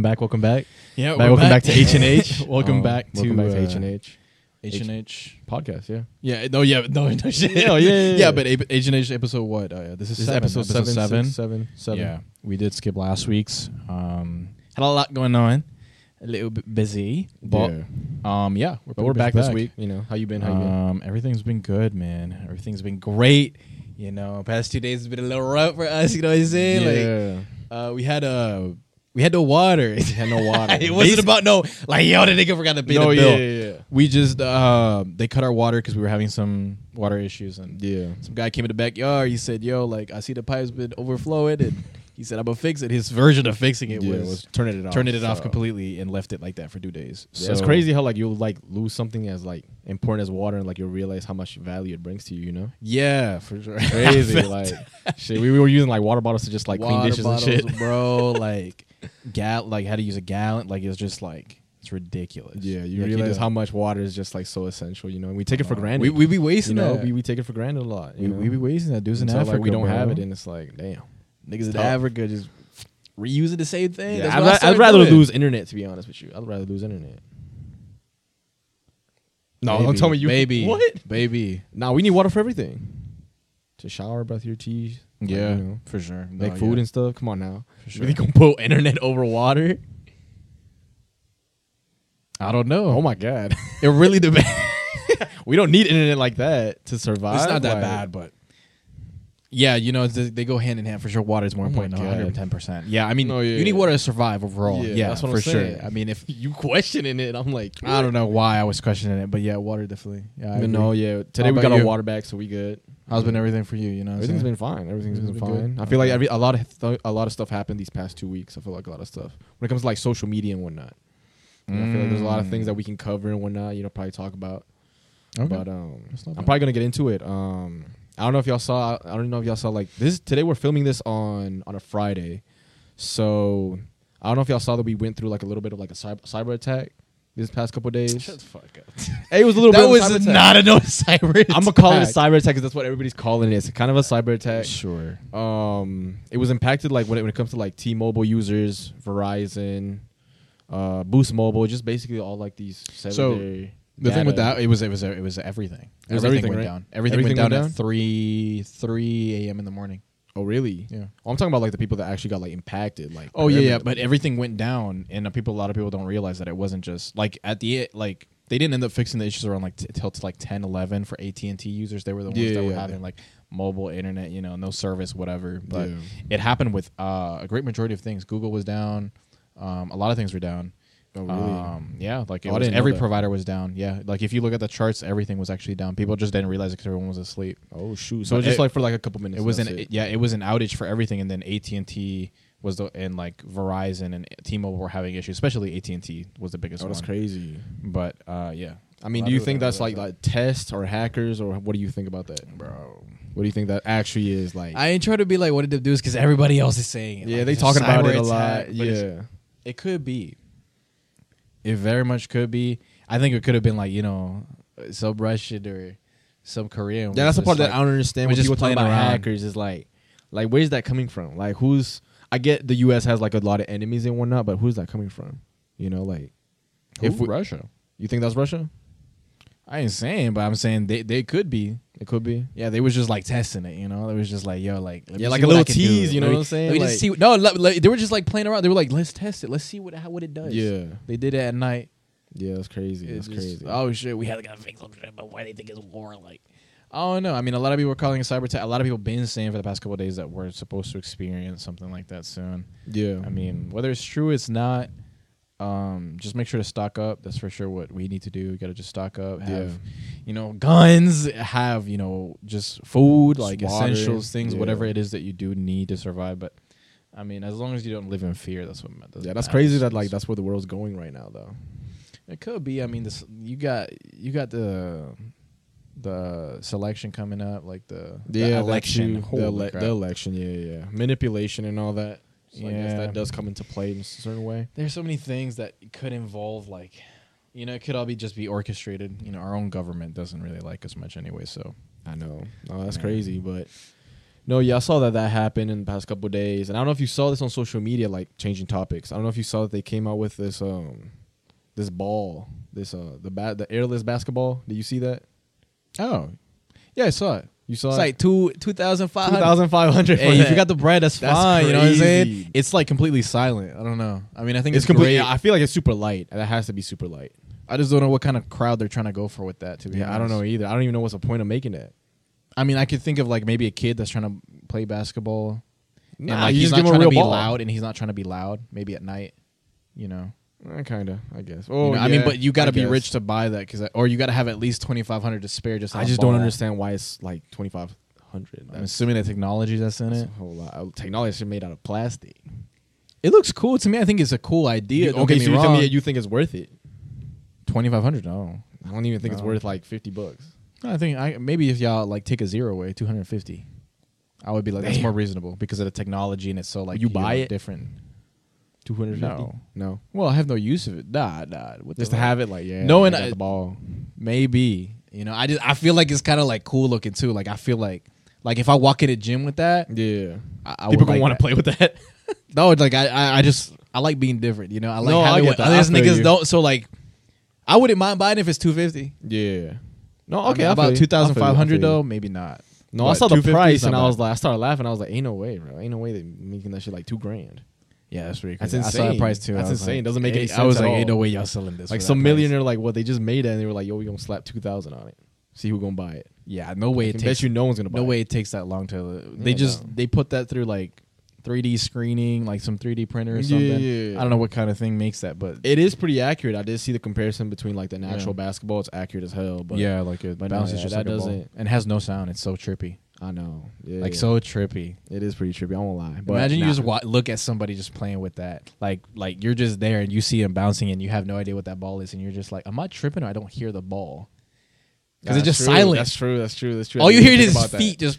welcome back, welcome back. Yeah, Back- welcome back to H&H. welcome Um, back to welcome to uh, H and H H and H. podcast. Yeah, Yeah, no, yeah, no, no shit. Yeah, yeah, yeah, yeah. but A- H and H episode what? Uh, this is this is seven, episode seven, seven. six, seven, seven. Yeah, we did skip last week's. Um, had a lot going on, a little bit busy, but yeah. um, yeah, we're, But we're pretty back this week. You know how you been? How you been? Um, everything's been good, man. Everything's been great. You know, past two days has been a little rough for us. You know what I'm saying? Like, yeah, uh, we had uh, we had no water. We had no water. it wasn't about no like yo, the nigga forgot to pay no, the bill. yeah, yeah. We just uh, they cut our water because we were having some water issues, and Yeah. some guy came in the backyard. He said, "Yo, like I see the pipe's been overflowing," and he said, "I'm gonna fix it." His version of fixing it Yeah, was, was turning it off. turning it off completely and left it like that for two days. Yeah, it's crazy how like you'll like lose something as like important as water and like you'll realize how much value it brings to you. You know, Yeah, for sure. crazy. Like shit, we, we were using like water bottles to just like clean dishes bottles, and shit. bro. Like gal, like how to use a gallon. Like it's just like it's ridiculous. Yeah, you Like, realize don't- how much water is just like so essential. You know, and we take it for Uh, granted. We we be you wasting know, that. we, we take it for granted a lot. You we, know? we be wasting that. Dudes in Africa, like, we don't bro. have it, and it's like, damn. Niggas in. Africa just reusing the same thing. Yeah, I'd, ra- I'd rather doing. lose internet to be honest with you. I'd rather lose internet. No, Baby, don't tell me you baby, What? baby. Nah, we need water for everything. To shower, brush your teeth. Like, Yeah, you know, for sure. make food yeah, and stuff. Come on now. for Really gonna put internet over water? I don't know. Oh my god. It really depends. we don't need internet like that to survive. it's not that like- bad, but yeah, you know, they go hand in hand for sure. Water is more Oh important, one hundred ten percent. Yeah, I mean, No, yeah, you need water to survive overall. Yeah, Yeah, that's what for I'm sure. saying. I mean, if You questioning it? I'm like, I don't know why I was questioning it, but yeah, water definitely. Yeah, I No, no, yeah. Today we got our water back, so we good. How's been everything for you? You know, Everything's been fine. Everything's been been fine. good? I feel like every a lot of th- a lot of stuff happened these past two weeks. I feel like a lot of stuff when it comes to like social media and whatnot. You know, I feel like there's a lot of things that we can cover and whatnot. You know, probably talk about. Okay. But um, I'm probably gonna get into it. Um, I don't know if y'all saw. I don't know if y'all saw like this today. We're filming this on on a Friday, so I don't know if y'all saw that we went through like a little bit of like a cyber, cyber attack these past couple days. Shut the fuck up. It was a little that bit. of a was cyber attack. not a no cyber. I'm gonna call it a cyber attack because that's what everybody's calling it. It's kind of a cyber attack. Sure. Um, it was impacted like when it, when it comes to like T-Mobile users, Verizon, uh, Boost Mobile, just basically all like these. cellular The thing with that, it was it was it was everything. It was everything, everything, went right? down. Everything, Everything went down went at three three a.m. in the morning. oh really? Yeah. Oh, I'm talking about like the people that actually got like impacted. Like Oh yeah, yeah. But everything went down, and uh, people. A lot of people don't realize that it wasn't just like at the like they didn't end up fixing the issues around like t- till to like 10, 11 for AT and T users. They were the ones Yeah, that were yeah, having yeah. like mobile internet, you know, no service, whatever. But it happened with uh, a great majority of things. Google was down. Um, a lot of things were down. Oh really? Um, yeah, like Oh, every provider was down. Yeah, like if you look at the charts, everything was actually down. People just didn't realize it because everyone was asleep. oh shoot! So just it- like for like a couple minutes. It was an it. yeah, it was an outage for everything, and then AT and T was the and like Verizon and T-Mobile were having issues. Especially AT and T was the biggest Oh, that's one. crazy. But uh, yeah, I mean, do you think that's like like tests or hackers or what do you think about that? bro. What do you think that actually is like? I ain't trying to be like what did it do is because everybody else is saying it. yeah, Like, they talking about it a lot. but Yeah, it could be. It very much could be. I think it could have been like you know some Russian or some Korean. yeah. That's the part just that I don't understand we're when just people talk about around. hackers. Is like, like where's that coming from? Like who's? I get the U.S. has like a lot of enemies and whatnot, but who's that coming from? You know, like if we, Russia. you think that's Russia, I ain't saying, but I'm saying they, they could be. it could be. Yeah, they was just like testing it, you know. It was just like, yo, like let Yeah, like a little tease, you know me- what I'm saying? Let me Like- just see. No, le- le- they were just like playing around. They were like, let's test it. Let's see what how, what it does. Yeah, they did it at night. yeah, that's crazy. It's That's just, crazy. Oh shit, we had to fix some shit, but why they think it's war? Like, I don't know. I mean, a lot of people were calling it cyber attack. A lot of people been saying for the past couple of days that we're supposed to experience something like that soon. yeah, I mean, whether it's true, or it's not. Um, just make sure to stock up. That's for sure what we need to do. We got to just stock up. Have, Yeah. you know, guns. Have you know, just food, like water, essentials, things, yeah. whatever it is that you do need to survive. But I mean, as long as you don't live in fear, that's what. That's yeah. That's matters. crazy that like that's where the world's going right now, though. It could be. I mean, this you got you got the the selection coming up, like the, the Yeah, election. too. The, ele- the election, yeah, yeah, yeah. manipulation and all that. So I guess Yeah. that does come into play in a certain way. There's so many things that could involve like, you know, it could all be just be orchestrated. You know, our own government doesn't really like us much anyway. So I know. Oh, that's Yeah. crazy, but No, yeah, I saw that that happened in the past couple of days, and I don't know if you saw this on social media, like changing topics. I don't know if you saw that they came out with this um this ball, this uh the bat the airless basketball. Did you see that? Oh, yeah, I saw it. You saw It's it? like two two thousand five two hundred. thousand five hundred. Hey, if you got the bread, that's, That's fine. You know what I'm saying? It's like completely silent. I don't know. I mean, I think it's it's, completely. great. I feel like it's super light. That has to be super light. I just don't know what kind of crowd they're trying to go for with that. To be Yeah, I don't know either. I don't even know what's the point of making it. I mean, I could think of like maybe a kid that's trying to play basketball. Nah, and like you he's just not give him a trying to be ball. loud, and he's not trying to be loud. Maybe at night, you know. Kind of, I guess. You Oh, know, I mean, but you got to be guess. rich to buy that, because I, or you got to have at least twenty five hundred to spare. Just I just don't understand why it's like twenty five hundred. I'm assuming the technology that's in That's it. a whole lot. Uh, Technology is made out of plastic. It looks cool to me. I think it's a cool idea. You- okay, so you tell me you think it's worth it? twenty five hundred. No, I don't even think it's worth like fifty bucks. I think I maybe if y'all like take a zero away, two hundred fifty. I would be like that's more reasonable because of the technology and it's so like You buy it? different. Two hundred fifty. No. no. Well, I have no use of it. Nah, nah. What Just the to have it, like yeah. No, and I got I- the ball. maybe you know I just I feel like it's kind of like cool looking too. Like I feel like like if I walk in a gym with that, Yeah, I, I people would gonna like want to play with that. No, like I, I I just I like being different. You know, I like No, I having get what that. others niggas you. don't. So like, I wouldn't mind buying if it's two fifty. yeah. No, Okay, okay. I feel about you. two I feel you. thousand five hundred I feel you. though, maybe not. No, I saw the price not and I was like, I started laughing. I was like, ain't no way, bro. Ain't no way they making that shit like two grand. Yeah, that's pretty. That's Crazy. I saw that insane. price too. That's insane. like, Doesn't make any eh, I was like, ain't no way y'all selling this. Like some millionaire, like what they just made it, and they were like, yo, we gonna slap two thousand on it. See who gonna buy it. Yeah, no way I it takes. bet you no one's gonna buy it. no it. way it takes that long to. They Yeah, just no. they put that through like 3D screening, like some 3D printer or something. yeah, yeah. I don't know what kind of thing makes that, but It is pretty accurate. I did see the comparison between like the natural Yeah. basketball. It's accurate as hell. But yeah, like it but no, bounces yeah, just that like doesn't- and has no sound. It's so trippy, I know. Yeah, like yeah. so trippy. It is pretty trippy. I won't lie. But Imagine nah. you just wa- look at somebody just playing with that, like like you're just there and you see him bouncing and you have no idea what that ball is and you're just like, am I tripping or I don't hear the ball? Because it's just true. silent. That's true. That's true. That's true. All you hear is his feet just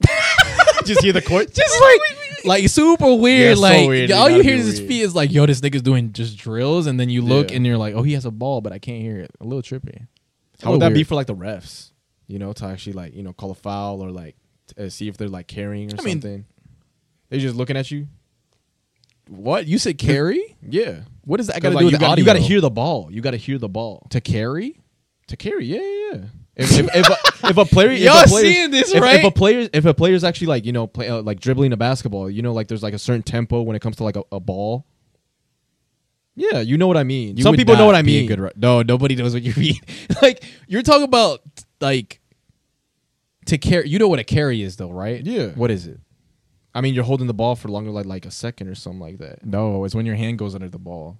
that. just hear the court. just like like super weird. Yeah, so like weird. all you hear is his feet is like, yo, this nigga's doing just drills, and then you look and you're like, oh, he has a ball, but I can't hear it. A little trippy. How would that be for like the refs? You know, to actually like you know call a foul or like t- uh, see if they're like carrying or I mean- something. They're just looking at you. what you said? Carry? Yeah, What does that got to like, do with you the got audio? you got to hear the ball. You got to hear the ball to carry. to carry. Yeah, yeah. yeah. If, if, if, a, if a player, if Y'all a player's- seeing this, if, right? If a player, if a player's actually like you know play uh, like dribbling a basketball, you know like there's like a certain tempo when it comes to like a, a ball. Yeah, you know what I mean. You Some would people know not what I be a mean. good ru- no, nobody knows what you mean. like you're talking about like to carry. You know what a carry is, though, right? Yeah. What is it? I mean, you're holding the ball for longer, like like a second or something like that. No, it's when your hand goes under the ball.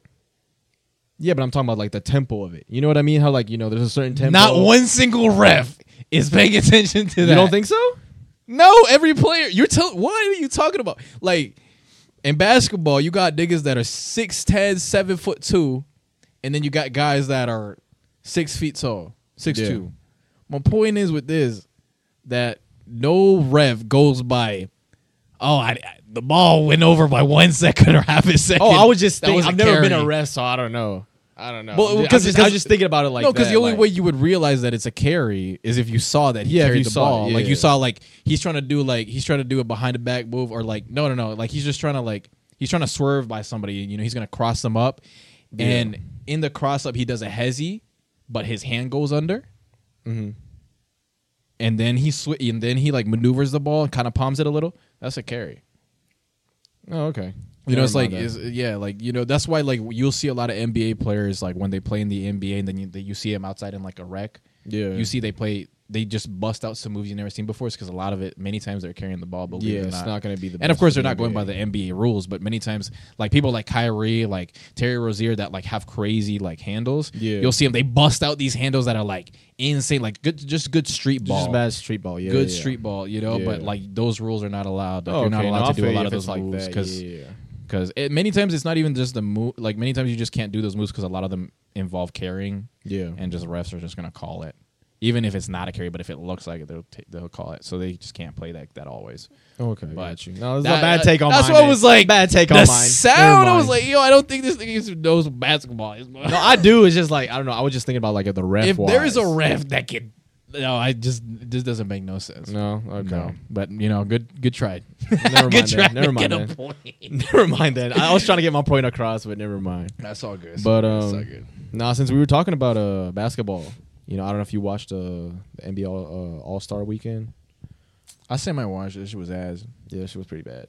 Yeah, but I'm talking about like the tempo of it. You know what I mean? How like you know there's a certain tempo. Not one single ref is paying attention to that. You don't think so? No, every player. You're telling. What are you talking about? Like in basketball, you got niggas that are 6'10", 7 foot two, and then you got guys that are six feet tall, six Yeah. two. My point is with this that no ref goes by. Oh, I, I- the ball went over by one second or half a second. Oh, I was just thinking. I've never been carry. a ref, so I don't know. I don't know. Well, because- I was just thinking about it like no, because the only like- way you would realize that it's a carry is if you saw that he Yeah, carried the it, ball. yeah, like you saw, like he's trying to do, like he's trying to do a behind the back move, or like no, no, no, like he's just trying to like he's trying to swerve by somebody. You know, he's gonna cross them up, Yeah. and in the cross up he does a hezzy, but his hand goes under, Mhm. And then he sw- and then he like maneuvers the ball and kind of palms it a little. That's a carry. Oh, okay. You know, it's like, is yeah, like you know, that's why like you'll see a lot of NBA players like when they play in the NBA, and then you, you see them outside in like a rec. Yeah. You see they play, they just bust out some moves you've never seen before. It's because a lot of it, many times they're carrying the ball, but yeah, yeah, it's not. going to be the. and of course, they're not going by the NBA rules, but many times, like people like Kyrie, like Terry Rozier, that like have crazy like handles. Yeah. you'll see them. They bust out these handles that are like insane, like good, just good street ball, Just bad street ball. Yeah, good yeah. street ball. You know, but like those rules are not allowed. Like, Oh, you're not okay, no, allowed I to do a lot of those like moves because yeah, because many times it's not even just the move. Like many times you just can't do those moves because a lot of them involve carrying yeah. and just refs are just gonna call it, even if it's not a carry. But if it looks like it, they'll ta- they'll call it. So they just can't play that that always. okay, but- got you. No, this That- is a bad take on That's mine. what man. was like. bad take on mine. sound. I was like, yo, I don't think this even knows basketball no, I do. It's just like I don't know. I was just thinking about like the ref. if there is a ref that can No, I just this doesn't make no sense. No, okay. No, but you know, good good try. Never mind. Then. Never mind. get a point. Never mind. I was trying to get my point across, but never mind. That's all good. But, That's um, all good. Now, since we were talking about uh basketball, you know, I don't know if you watched uh, the NBA All, uh, All Star Weekend. I say my watch. This shit was as Yeah, she was pretty bad.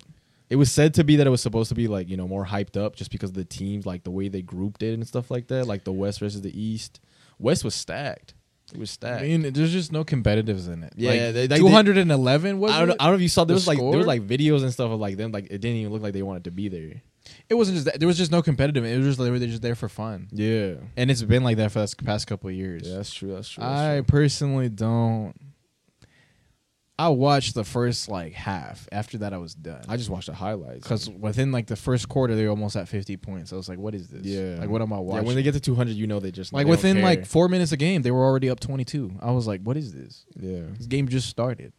It was said to be that it was supposed to be like you know more hyped up just because of the teams, like the way they grouped it and stuff like that, like the West versus the East. West was stacked. It was I stacked. mean, there's just no competitives in it. Yeah, like, they- they- 211 was I don't, know. I don't know if you saw there The was like there was like videos and stuff of like them like it didn't even look like they wanted to be there. It wasn't just that. There was just no competitive. It was just they were just there for fun. Yeah, And it's been like that for the past couple of years. yeah, that's true. That's true. I true. personally don't. I watched the first like half. After that, I was done. I just watched the highlights because within like the first quarter, they were almost at 50 points. I was like, "What is this? Yeah. like what am I yeah, watching?" when they get to 200, you know they just like they within like four minutes a game, they were already up 22. I was like, "What is this? yeah, This game just started."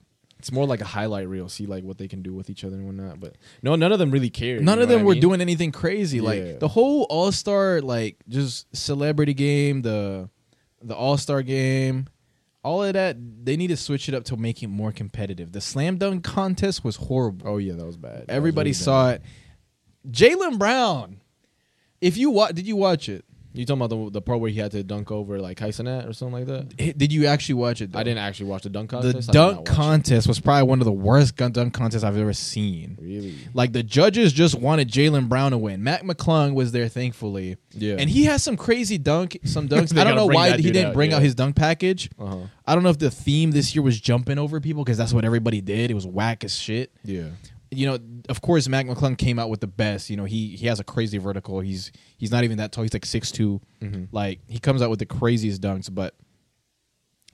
it's more like a highlight reel. See like what they can do with each other and whatnot. But no, none of them really cared. None of them were mean? doing anything crazy. Yeah. Like the whole All Star, like just celebrity game, the the All Star game, all of that. They need to switch it up to make it more competitive. The slam dunk contest was horrible. Oh yeah, that was bad. That was Everybody really saw bad. it. Jaylen Brown. If you wa- did you watch it? You talking about the the part where he had to dunk over like Kai Cenat or something like that? Did you actually watch it? though? I didn't actually watch the dunk The contest. I did not dunk watch it. contest was probably one of the worst gun dunk contests I've ever seen. Really? Like the judges just wanted Jaylen Brown to win. Mac McClung was there, thankfully. Yeah. And he has some crazy dunk, some dunks. They I don't gotta know bring why that he dude didn't out, bring yeah. out his dunk package. Uh huh. I don't know if the theme this year was jumping over people because that's what everybody did. It was whack as shit. Yeah. You know, of course, Mac McClung came out with the best. You know, he he has a crazy vertical. He's he's not even that tall. He's like six Mhm. Like he comes out with the craziest dunks, but.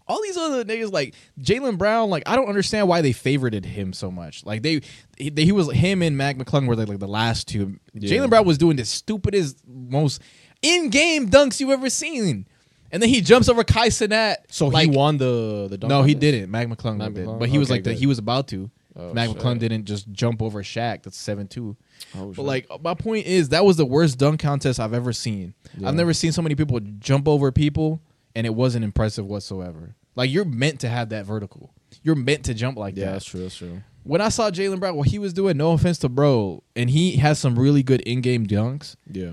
All these other niggas like Jaylen Brown, like I don't understand why they favorited him so much. Like they, he, he was him and Mac McClung were like, like the last two. Yeah. Jaylen Brown was doing the stupidest, most in-game dunks you've ever seen, and then he jumps over Kai Cenat. So like, he won the the dunk. no, he didn't. Mac McClung Mac did, but he was like the, he was about to. Oh, Mac shit. McClung didn't just jump over Shaq. That's seven two. Oh, But shit. like my point is that was the worst dunk contest I've ever seen. Yeah. I've never seen so many people jump over people and it wasn't impressive whatsoever. Like you're meant to have that vertical. You're meant to jump like yeah, that. that's true. That's true. When I saw Jaylen Brown, what he was doing, no offense to bro, and he has some really good in-game dunks, Yeah.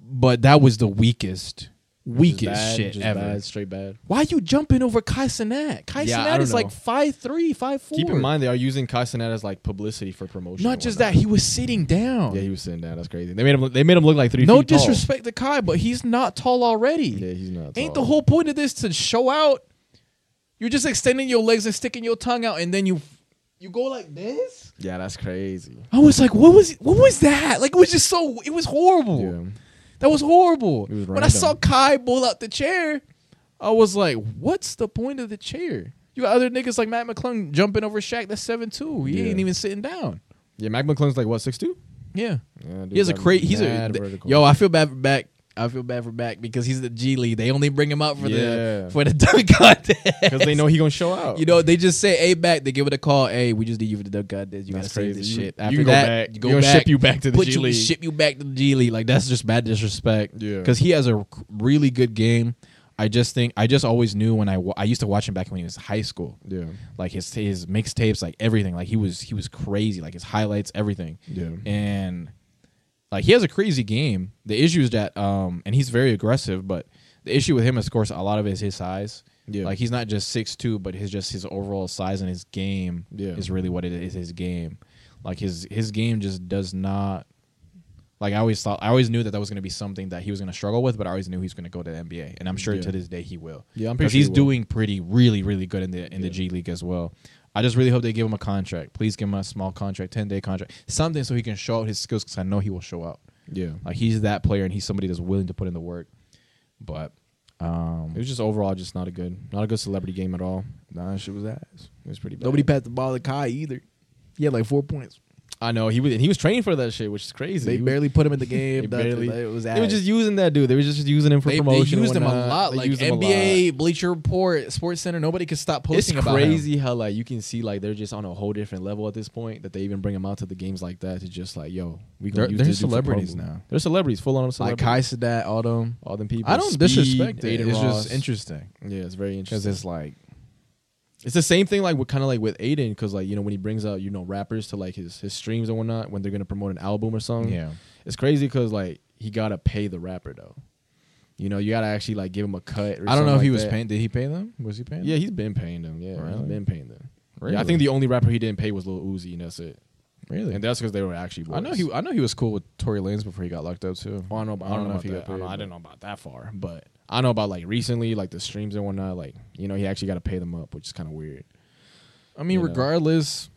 but that was the weakest, weakest bad, shit just ever. Bad, straight bad. Why are you jumping over Kai Cenat? Kai Yeah, don't is like know. five three, five four. Keep in mind they are using Kai Cenat as like publicity for promotion. Not just that, he was sitting down. Yeah, he was sitting down. That's crazy. They made him. Look, they made him look like three. no feet tall. disrespect to Kai, but he's not tall already. Yeah, he's not. Ain't tall. the whole point of this to show out? You're just extending your legs and sticking your tongue out, and then you you go like this. Yeah, that's crazy. I was like, what was what was that? Like it was just so it was horrible. Yeah. That was horrible. Was when I saw Kai pull out the chair, I was like, what's the point of the chair? You got other niggas like Mac McClung jumping over Shaq. That's seven two. He Yeah. ain't even sitting down. Yeah, Mac McClung's like what six two. Yeah. Yeah, He has a crazy. He's a vertical. yo. I feel bad for back. I feel bad for back because he's the G League. They only bring him out for Yeah. the for the dunk contest because they know he gonna show out. You know, they just say, "Hey, back." They give it a call. Hey, we just need you for the dunk contest. You That's gotta crazy. this You- shit. you After go that, back. you go back, ship you back to the G you, League. Ship you back to the G League. Like that's just bad disrespect. Yeah. because he has a really good game. I just think I just always knew when I wa- I used to watch him back when he was high school. yeah, Like his his mixtapes, like everything. Like he was he was crazy. Like his highlights, everything yeah, and like he has a crazy game. The issue is that um and he's very aggressive, but the issue with him is of course a lot of it is his size. Yeah. Like he's not just six two, but his just his overall size and his game Yeah. is really what it is his game. Like his his game just does not like I always thought I always knew that that was going to be something that he was going to struggle with, but I always knew he was going to go to the NBA, and I'm sure Yeah. to this day he will. Yeah, I'm pretty sure he's he doing pretty really really good in the in the G League as well. I just really hope they give him a contract. Please give him a small contract, ten day contract, something so he can show out his skills. Because I know he will show out. yeah. Like he's that player, and he's somebody that's willing to put in the work. But um, It was just overall just not a good, not a good celebrity game at all. nah, shit was ass. It was pretty bad. Nobody passed the ball to Kai either. He had like four points. I know he was. He was training for that shit, which is crazy. They He was- barely put him in the game. They barely- it was They were just using that dude. They were just using him for they, they used him a lot. They Like used NBA, lot. Bleacher Report, Sports Center. Nobody could stop It's posting about him. crazy how like you can see like they're just on a whole different level at this point that they even bring them out to the games like that to just like yo we They're- they're this dude for celebrities now. They're celebrities, full on celebrities. Like celebrities. Kai Cenat, all them. all them people. I don't Speed, disrespect it. Aiden It's Ross. just interesting Yeah, it's very interesting because interesting. it's like It's the same thing like with kind of like with Adin because like you know when he brings out you know rappers to like his his streams and whatnot when they're gonna promote an album or something. Yeah. it's crazy because like he gotta pay the rapper though. You know you gotta actually like give him a cut. Or I don't know if he was that. paying. Did he pay them? Was he paying? Yeah, he's been paying them. Yeah, Really? he's been paying them. Really? Yeah, I think the only rapper he didn't pay was Lil Uzi, and that's it. really. And that's because they were actually. Boys. I know he. I know he was cool with Tory Lanez before he got locked up too. Well, I don't know. About, I don't know if he got. paid, I, but- didn't know about that far, but I know about like recently, like the streams and whatnot. Like you know, he actually got to pay them up, which is kind of weird. I mean, you know? regardless,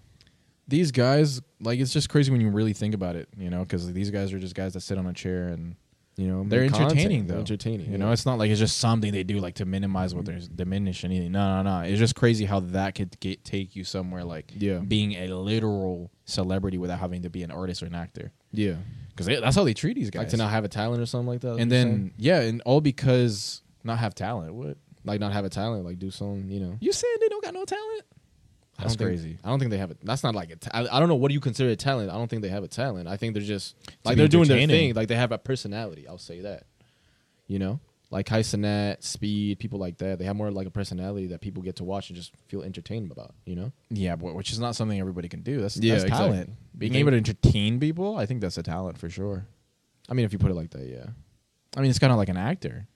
these guys like it's just crazy when you really think about it. You know, because these guys are just guys that sit on a chair and You know, they're make content. entertaining. They're though, entertaining. You know, it's not like it's just something they do like to minimize what there's diminish anything. No, no, no. It's just crazy how that could get take you somewhere like Yeah. being a literal celebrity without having to be an artist or an actor. yeah, Because that's how they treat these guys. like to not have a talent or something like that. and then saying? yeah, and all because not have talent. What like not have a talent, like do something. You know, you saying they don't got no talent? I That's think- crazy. I don't think they have it. That's not like a I, I don't know what do you consider a talent. I don't think they have a talent. I think they're just like they're doing their thing. Like they have a personality. I'll say that. You know, like Kai Speed, people like that. They have more like a personality that people get to watch and just feel entertained about. You know. Yeah, but which is not something everybody can do. That's Yeah, that's exactly. talent. Being able to entertain people, I think that's a talent for sure. I mean, if you put it like that, yeah. I mean, it's kind of like an actor.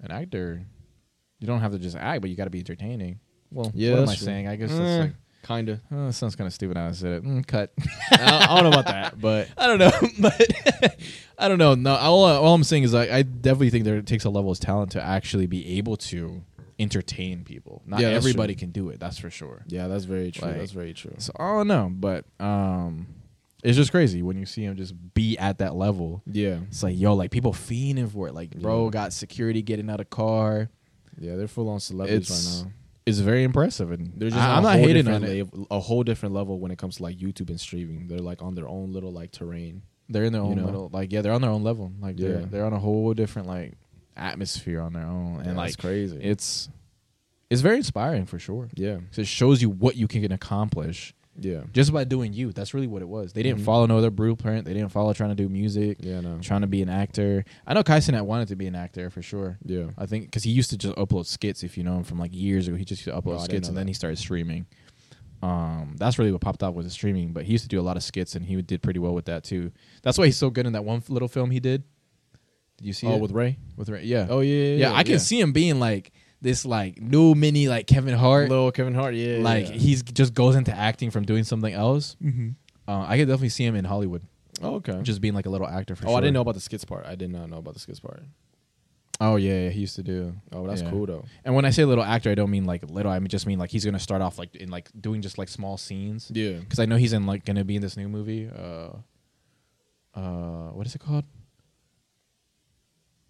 An actor, you don't have to just act, but you got to be entertaining. Well, Yeah, what am I true. saying? I guess Eh, that's like, kind of. oh, that sounds kind of stupid. How I said it. Mm, cut. I, I don't know about that, but I don't know, but I don't know. No, all, all I'm saying is like I definitely think there takes a level of talent to actually be able to entertain people. Not Yeah, everybody can do it. That's for sure. yeah, that's very true. Like- that's very true. So I don't know, but um, it's just crazy when you see him just be at that level. Yeah, It's like yo, like people fiending for it. Like bro Yeah. got security getting out of car. yeah, they're full on celebrities It's right now. It's very impressive, and They're just I, am not hating on it. a whole different level when it comes to like YouTube and streaming. They're like on their own little like terrain. They're in their you own know? little like yeah, they're on their own level. Like they're Yeah. they're on a whole different like atmosphere on their own, and Yeah, like crazy. it's it's very inspiring for sure. yeah, it shows you what you can accomplish yeah, just by doing you. That's really what it was. They didn't Mhm. follow no other blueprint. They didn't follow trying to do music, yeah. No, trying to be an actor. I know Kai Cenat wanted to be an actor for sure. yeah, I think because he used to just upload skits. If you know him from like years ago, he just used to upload Oh, skits and then he started streaming. Um, that's really what popped up with the streaming. But he used to do a lot of skits and he did pretty well with that too. That's why he's so good in that one little film he did. Did you see oh, it? with Ray. with Ray? Yeah. Oh yeah, yeah. yeah, I can see him being like this like new mini like Kevin Hart. little Kevin Hart. Yeah, like yeah. he's just goes into acting from doing something else. Mm-hmm. Uh, I could definitely see him in Hollywood, Oh, okay. just being like a little actor for sure. oh, sure. I didn't know about the skits part. I did not know about the skits part. Oh yeah, yeah, he used to do. Oh, that's Yeah. cool though. And when I say little actor, I don't mean like little. I mean just mean like he's gonna start off like in like doing just like small scenes. Yeah. Because I know he's in like gonna be in this new movie. Uh, uh, what is it called?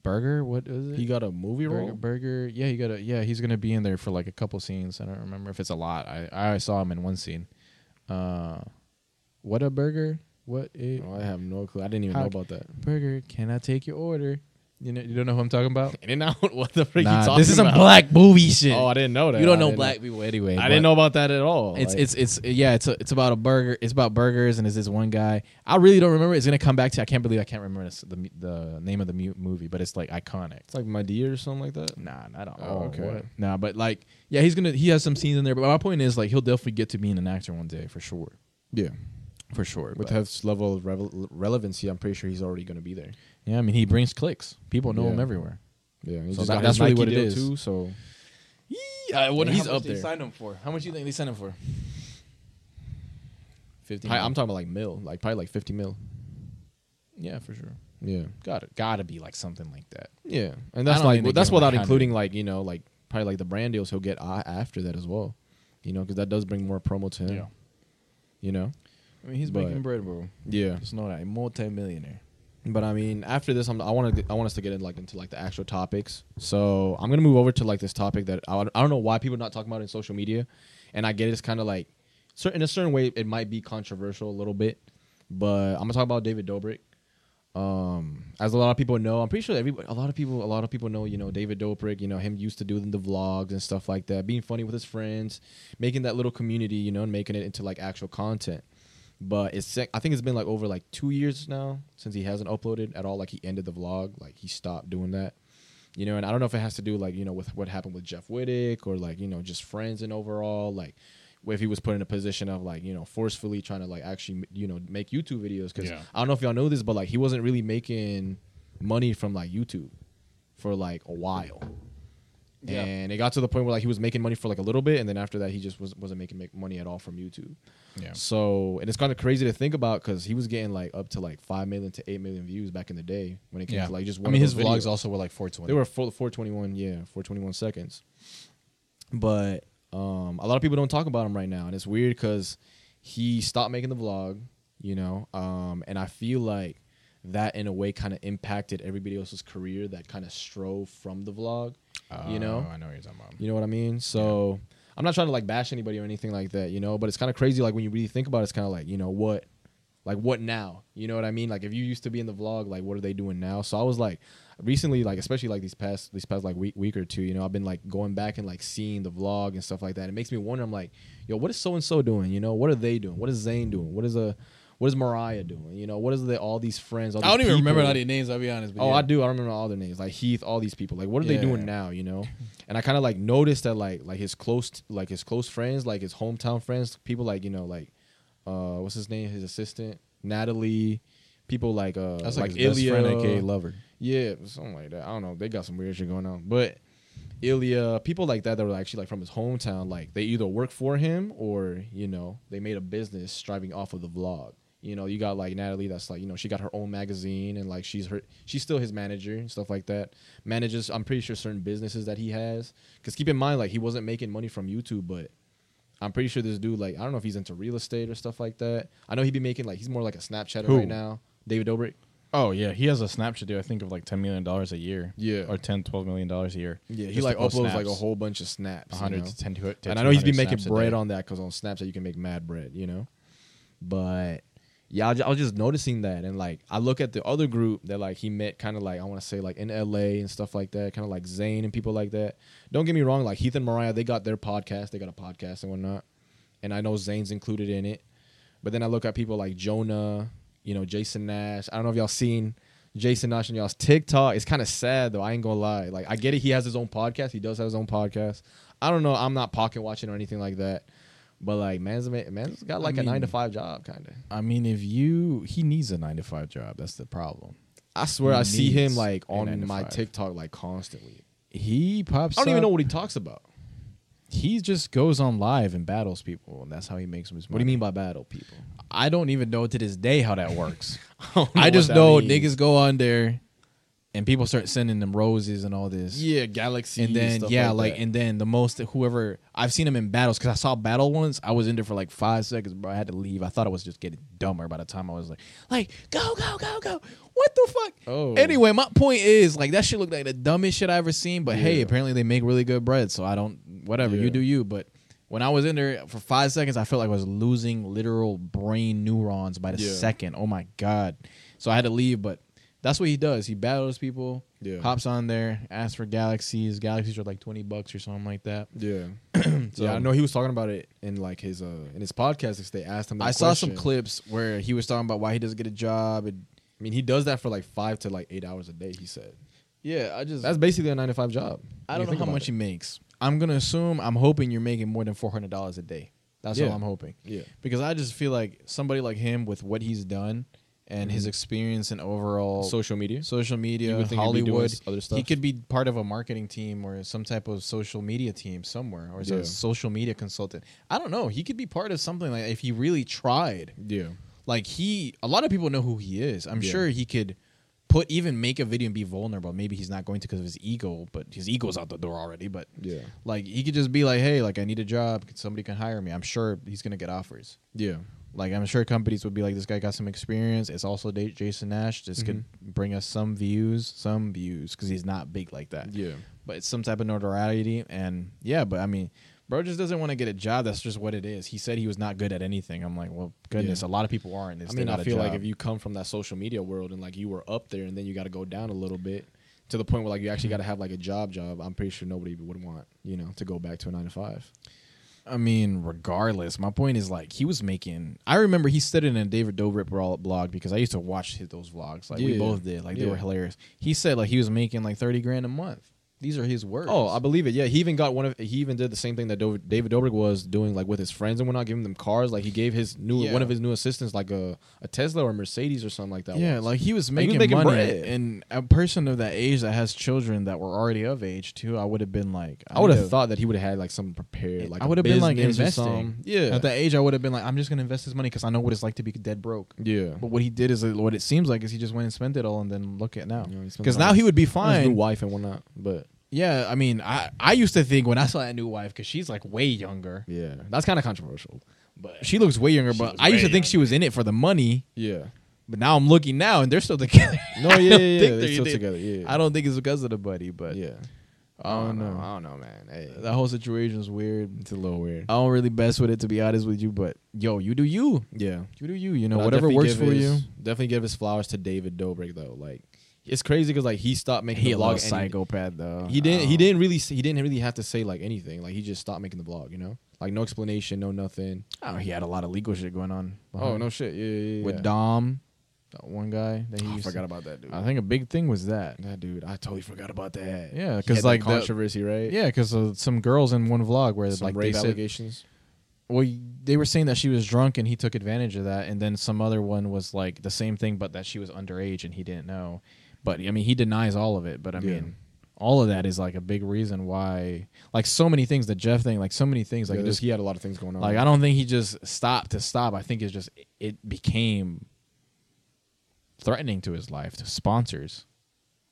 Burger. What is it? He got a movie Burger, role. Burger. Yeah, he got a. Yeah, he's gonna be in there for like a couple scenes. I don't remember if it's a lot. I I saw him in one scene. Uh, what a burger. What a Oh, I have no clue. I didn't even How know about that. burger. Can I take your order? You know, you don't know who I'm talking about. In and out. What the freak you Nah, talking this is some about? black movie oh, shit. Oh, I didn't know that. you don't I know black people anyway. I didn't know about that at all. It's Like, it's it's yeah. It's a, it's about a burger. It's about burgers, and it's this one guy. I really don't remember. It's gonna come back to. I can't believe I can't remember this, the the name of the movie, but it's like iconic. it's like my dear or something like that. Nah, not at Oh, okay. What? Nah, but like, yeah, he's gonna. He has some scenes in there. But my point is, like, he'll definitely get to being an actor one day for sure, Yeah. for sure. With his level of revel- relevancy, I'm pretty sure he's already going to be there. Yeah, I mean, he brings clicks. People know him everywhere. Yeah. He So that- that's really Nike what it is. Too, so Yeah, what- he's how much up they there. signed him for? How much do you think they signed him for? Fifty. I'm talking about like mil, like probably like 50 mil. Yeah, for sure. Yeah. Got it. Got to be like something like that. Yeah. And that's like think they that's without 100. including like, you know, like probably like the brand deals he'll get after that as well. You know, because that does bring more promo to him. Yeah. You know? I mean, he's But- making bread, bro. Yeah. Just know that a multi-millionaire. But I mean, after this, I'm, I want to I want us to get in like into like the actual topics. So I'm gonna move over to like this topic that I, I don't know why people are not talking about in social media, and I get it, it's kind of like in a certain way it might be controversial a little bit, but I'm gonna talk about David Dobrik. Um, as a lot of people know, I'm pretty sure everybody, a lot of people, a lot of people know, you know, David Dobrik. You know, him used to doing the vlogs and stuff like that, being funny with his friends, making that little community, you know, and making it into like actual content but it's I think it's been like over like two years now since he hasn't uploaded at all. Like he ended the vlog, like he stopped doing that. You know, and I don't know if it has to do like you know with what happened with Jeff Wittek or like you know just friends and overall like if he was put in a position of like you know forcefully trying to like actually you know make YouTube videos because Yeah. I don't know if y'all know this, but like he wasn't really making money from like YouTube for like a while. Yeah. And it got to the point where like he was making money for like a little bit, and then after that he just was wasn't making make money at all from YouTube. Yeah. So and it's kind of crazy to think about because he was getting like up to like five million to eight million views back in the day when it came Yeah. to like just I mean, of his vlogs videos. also were like 420. They were four, 421, yeah, 421 seconds. But um, a lot of people don't talk about him right now, and it's weird because he stopped making the vlog, you know, um, and I feel like that in a way kind of impacted everybody else's career that kind of strove from the vlog. you know? Oh, I know what you're talking about. You know what I mean? So I'm not trying to like bash anybody or anything like that, you know, but it's kind of crazy. Like when you really think about it, it's kind of like, you know, what, like what now? You know what I mean? Like if you used to be in the vlog, like what are they doing now? So I was like, recently, like especially like these past these past like week week or two, you know, I've been like going back and like seeing the vlog and stuff like that. It makes me wonder. I'm like, yo, what is so and so doing? You know, what are they doing? What is Zane doing? What is a what is Mariah doing? You know, what is the all these friends? All I don't these even remember all their names. I'll be honest. Oh, yeah. I do. I remember all their names, like Heath, all these people. Like, what are they doing now? You know, and I kind of like noticed that like like his close like his close friends, like his hometown friends, people like you know like uh what's his name, his assistant Natalie, people like uh That's like, like, his best friend, Ilya. aka Lover. Yeah, something like that. I don't know. They got some weird shit going on, but Ilya, people like that that were actually like from his hometown, like they either work for him or you know they made a business striving off of the vlog. You know, you got like Natalie, that's like you know she got her own magazine and like she's her she's still his manager and stuff like that. Manages, I'm pretty sure certain businesses that he has. Because keep in mind, like he wasn't making money from YouTube, but I'm pretty sure this dude, like I don't know if he's into real estate or stuff like that. I know he'd be making like he's more like a Snapchatter Who? right now. David Dobrik. Oh yeah, he has a Snapchat deal. I think of like 10 million dollars a year. Yeah. or 10, 12 million dollars a year. Yeah, he like uploads like a whole bunch of snaps. you know? to 10 to, to and I know he's been making bread on that because on Snapchat you can make mad bread, you know. But yeah, I, was just noticing that, and like I look at the other group that like he met, kind of like I want to say like in L.A. and stuff like that, kind of like Zane and people like that. Don't get me wrong, like Heath and Mariah, they got their podcast, they got a podcast and whatnot, and I know Zane's included in it. But then I look at people like Jonah, you know, Jason Nash. I don't know if y'all seen Jason Nash on y'all's TikTok. It's kind of sad though. I ain't gonna lie. Like I get it. He has his own podcast. He does have his own podcast. I don't know. I'm not pocket watching or anything like that. But like man's ma- man's got I like a nine to five job kind of. I mean, if you he needs a nine to five job. That's the problem. I swear He I see him like on my. TikTok like constantly. He pops. I don't even know what he talks about. He just goes on live and battles people, and that's how he makes his money. What do you mean by battle people? I don't even know to this day how that works. don't I just know means. niggas go on there, and people start sending them roses and all this. Yeah, Galaxy. and then yeah, like, like, and then the most whoever I've seen them in battles because I saw battle once. I was in there for like five seconds, bro. I had to leave. I thought I was just getting dumber by the time I was like, like go go go go. What the fuck? Oh. Anyway, my point is like that shit looked like the dumbest shit I ever seen. But hey, apparently they make really good bread, so I don't whatever Yeah. you do you. But when I was in there for five seconds, I felt like I was losing literal brain neurons by the Yeah. second. Oh my god! So I had to leave, but. That's what he does. He battles people, Yeah. hops on there, asks for galaxies. Galaxies are like twenty bucks or something like that. Yeah. So- yeah, I know he was talking about it in like his uh in his podcast. If they asked him, that I saw some clips where he was talking about why he doesn't get a job. And I mean, he does that for like five to like eight hours a day. He said yeah, I just that's basically a nine to five job. I don't know how much it. he makes. I'm gonna assume. I'm hoping you're making more than four hundred dollars a day. That's Yeah. all I'm hoping Yeah, because I just feel like somebody like him with what he's done and his Mhm. experience in overall social media. social media, would think he'd be doing Hollywood. other stuff. He could be part of a marketing team or some type of social media team somewhere, or Yeah. a social media consultant. I don't know. He could be part of something like if he really tried. Yeah, like he a lot of people know who he is i'm Yeah. sure he could put even make a video and be vulnerable maybe he's not going to because of his ego but his ego's out the door already but yeah, like he could just be like hey like i need a job somebody can hire me i'm sure he's gonna get offers yeah, like i'm sure companies would be like this guy got some experience. It's also jason nash. This could mm-hmm. bring us some views some views because he's not big like that. Yeah. but it's some type of notoriety and yeah but i mean bro just doesn't want to get a job. That's just what it is. He said he was not good at anything. I'm like well goodness Yeah. a lot of people aren't. I mean, I feel like if you come from that social media world and like you were up there and then you got to go down a little bit to the point where like you actually mm-hmm. got to have like a job job. I'm pretty sure nobody would want you know to go back to a nine to five. I mean, regardless, my point is like he was making. I remember he said it in a David Dobrik blog because I used to watch his, those vlogs. Like we both did. Like they were hilarious. He said like he was making like thirty grand a month. These are his words. Oh, I believe it. Yeah, he even got one of. He even did the same thing that Do- David Dobrik was doing, like with his friends and whatnot, giving them cars. Like he gave his new Yeah. one of his new assistants like a, a Tesla or a Mercedes or something like that. yeah, once. like he was Like, he making, was making money, bread. and a person of that age that has children that were already of age too. I would have been like, I would have thought that he would have had like something prepared. Like I would have been like investing. Yeah, At that age, I would have been like, I'm just gonna invest this money because I know what it's like to be dead broke. yeah. But what he did is what it seems like is he just went and spent it all, and then look at now. Yeah, Because it now he would be fine. new wife and whatnot. But Yeah, I mean, I I used to think when I saw that new wife because she's like way younger. yeah, that's kind of controversial. But She looks way younger, She but I used to way think she was in it for the money. yeah, But now I'm looking now, and they're still together. no, yeah, yeah, yeah. They're they're still together. Yeah, I don't think it's because of the buddy, but yeah, I don't know. I don't know, man. Hey, That whole situation is weird. it's a little weird. I don't really best with it to be honest with you, but yo, you do you. Yeah, You do you. You know, But whatever works for his- you. Definitely give his flowers to David Dobrik though. Like it's crazy because like he stopped making He the vlog. psychopath though. He didn't. He Oh. didn't really. He didn't really have to say like anything. Like he just stopped making the vlog. You know, like no explanation, no nothing. Oh, he had a lot of legal shit going on. Oh no shit. Yeah, yeah, yeah. with Dom, that one guy that he Oh, I forgot to- about that dude. I think a big thing was that. that dude. I totally forgot about that. Yeah, because like that the- controversy, right? Yeah, because uh, some girls in one vlog where Some like they rape said, allegations. well, they were saying that she was drunk and he took advantage of that, and then some other one was like the same thing, but that she was underage and he didn't know. But I mean, he denies all of it. But I Yeah. mean, all of that is like a big reason why, like so many things, the Jeff thing, like so many things, like it just he had a lot of things going on. like I don't think he just stopped to stop. I think it's just it became threatening to his life to sponsors.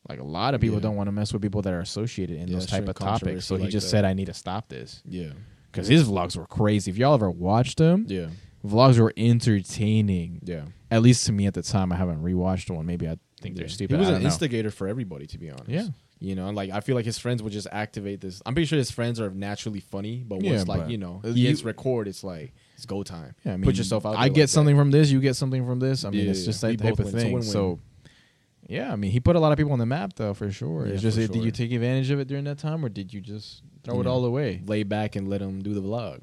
Like a lot of people Yeah. don't want to mess with people that are associated in Yeah, those type of topics. So he like just that. said, "I need to stop this." Yeah. Because his vlogs were crazy. If y'all ever watched them, Yeah. vlogs were entertaining. Yeah. At least to me at the time. I haven't rewatched one. Maybe I think they're stupid. He was I an don't know. instigator for everybody, to be honest. Yeah. You know, like I feel like his friends would just activate this. I'm pretty sure his friends are naturally funny, but once Yeah, like but you know uh, you- he hits record, it's like it's go time. Yeah, I mean, Put yourself out. I there get like that. something from this. You get something from this. I mean, Yeah, it's just yeah. that We type of win. Thing. win-win. So, yeah, I mean, he put a lot of people on the map, though, for sure. Yeah, it's just, for did you take advantage of it during that time, or did you just throw You it know, all away? lay back and let him do the vlog.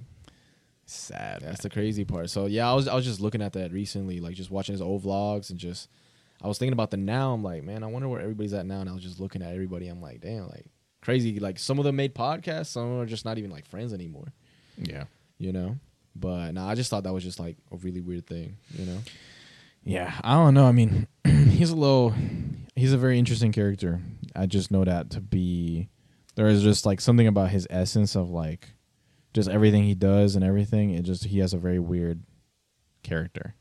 Sad. That's the crazy part. So yeah, I was I was just looking at that recently, like just watching his old vlogs and just I was thinking about the now. I'm like, man, I wonder where everybody's at now. And I was just looking at everybody. I'm like, damn, like crazy. Like some of them made podcasts, some are just not even like friends anymore. Yeah. You know. But no, I just thought that was just like a really weird thing. You know. Yeah, I don't know. I mean, he's a little, he's a very interesting character. I just know that to be, there is just like something about his essence of like, just everything he does and everything. It just he has a very weird character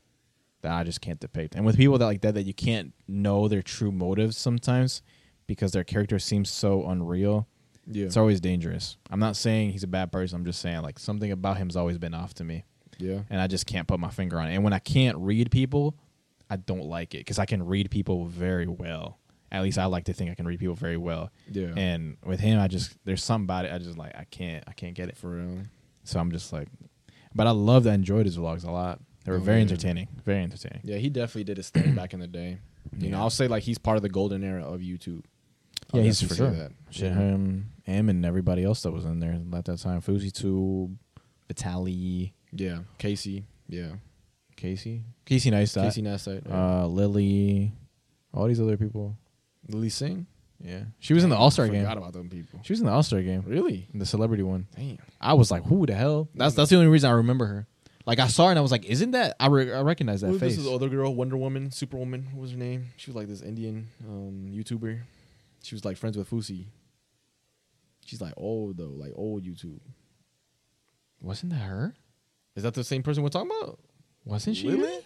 that I just can't depict. And with people that like that, that you can't know their true motives sometimes because their character seems so unreal. Yeah. It's always dangerous. I'm not saying he's a bad person. I'm just saying like something about him's always been off to me yeah. and I just can't put my finger on it. And when I can't read people, I don't like it because I can read people very well. At least I like to think I can read people very well. Yeah. And with him, I just there's something about it. I just like I can't I can't get it. for real. So I'm just like, but I loved I enjoyed his vlogs a lot. They were Oh, very yeah. entertaining, very entertaining. Yeah, he definitely did his thing back in the day. You know, I'll say like he's part of the golden era of YouTube. Yeah, I'll he's for sure. that. Shit, Yeah. him, him, and everybody else that was in there at that time. Fuzi Tube, Vitaly, Yeah, Casey. Yeah, Casey, Casey Neistat, Casey Neistat. Yeah. uh, Lilly, all these other people. Lilly Singh. Yeah, she was in the All Star game. Forgot about them people. She was in the All Star game, Really? the celebrity one. Damn. I was like, who the hell? That's that's the only reason I remember her. Like I saw her and I was like, isn't that? I, re- I recognize that Who- face. This is the other girl, Wonder Woman, Superwoman. What was her name? She was like this Indian um, YouTuber. She was like friends with Fousey. She's like old though, like old YouTube. Wasn't that her? Is that the same person we're talking about? Wasn't she? Lilly?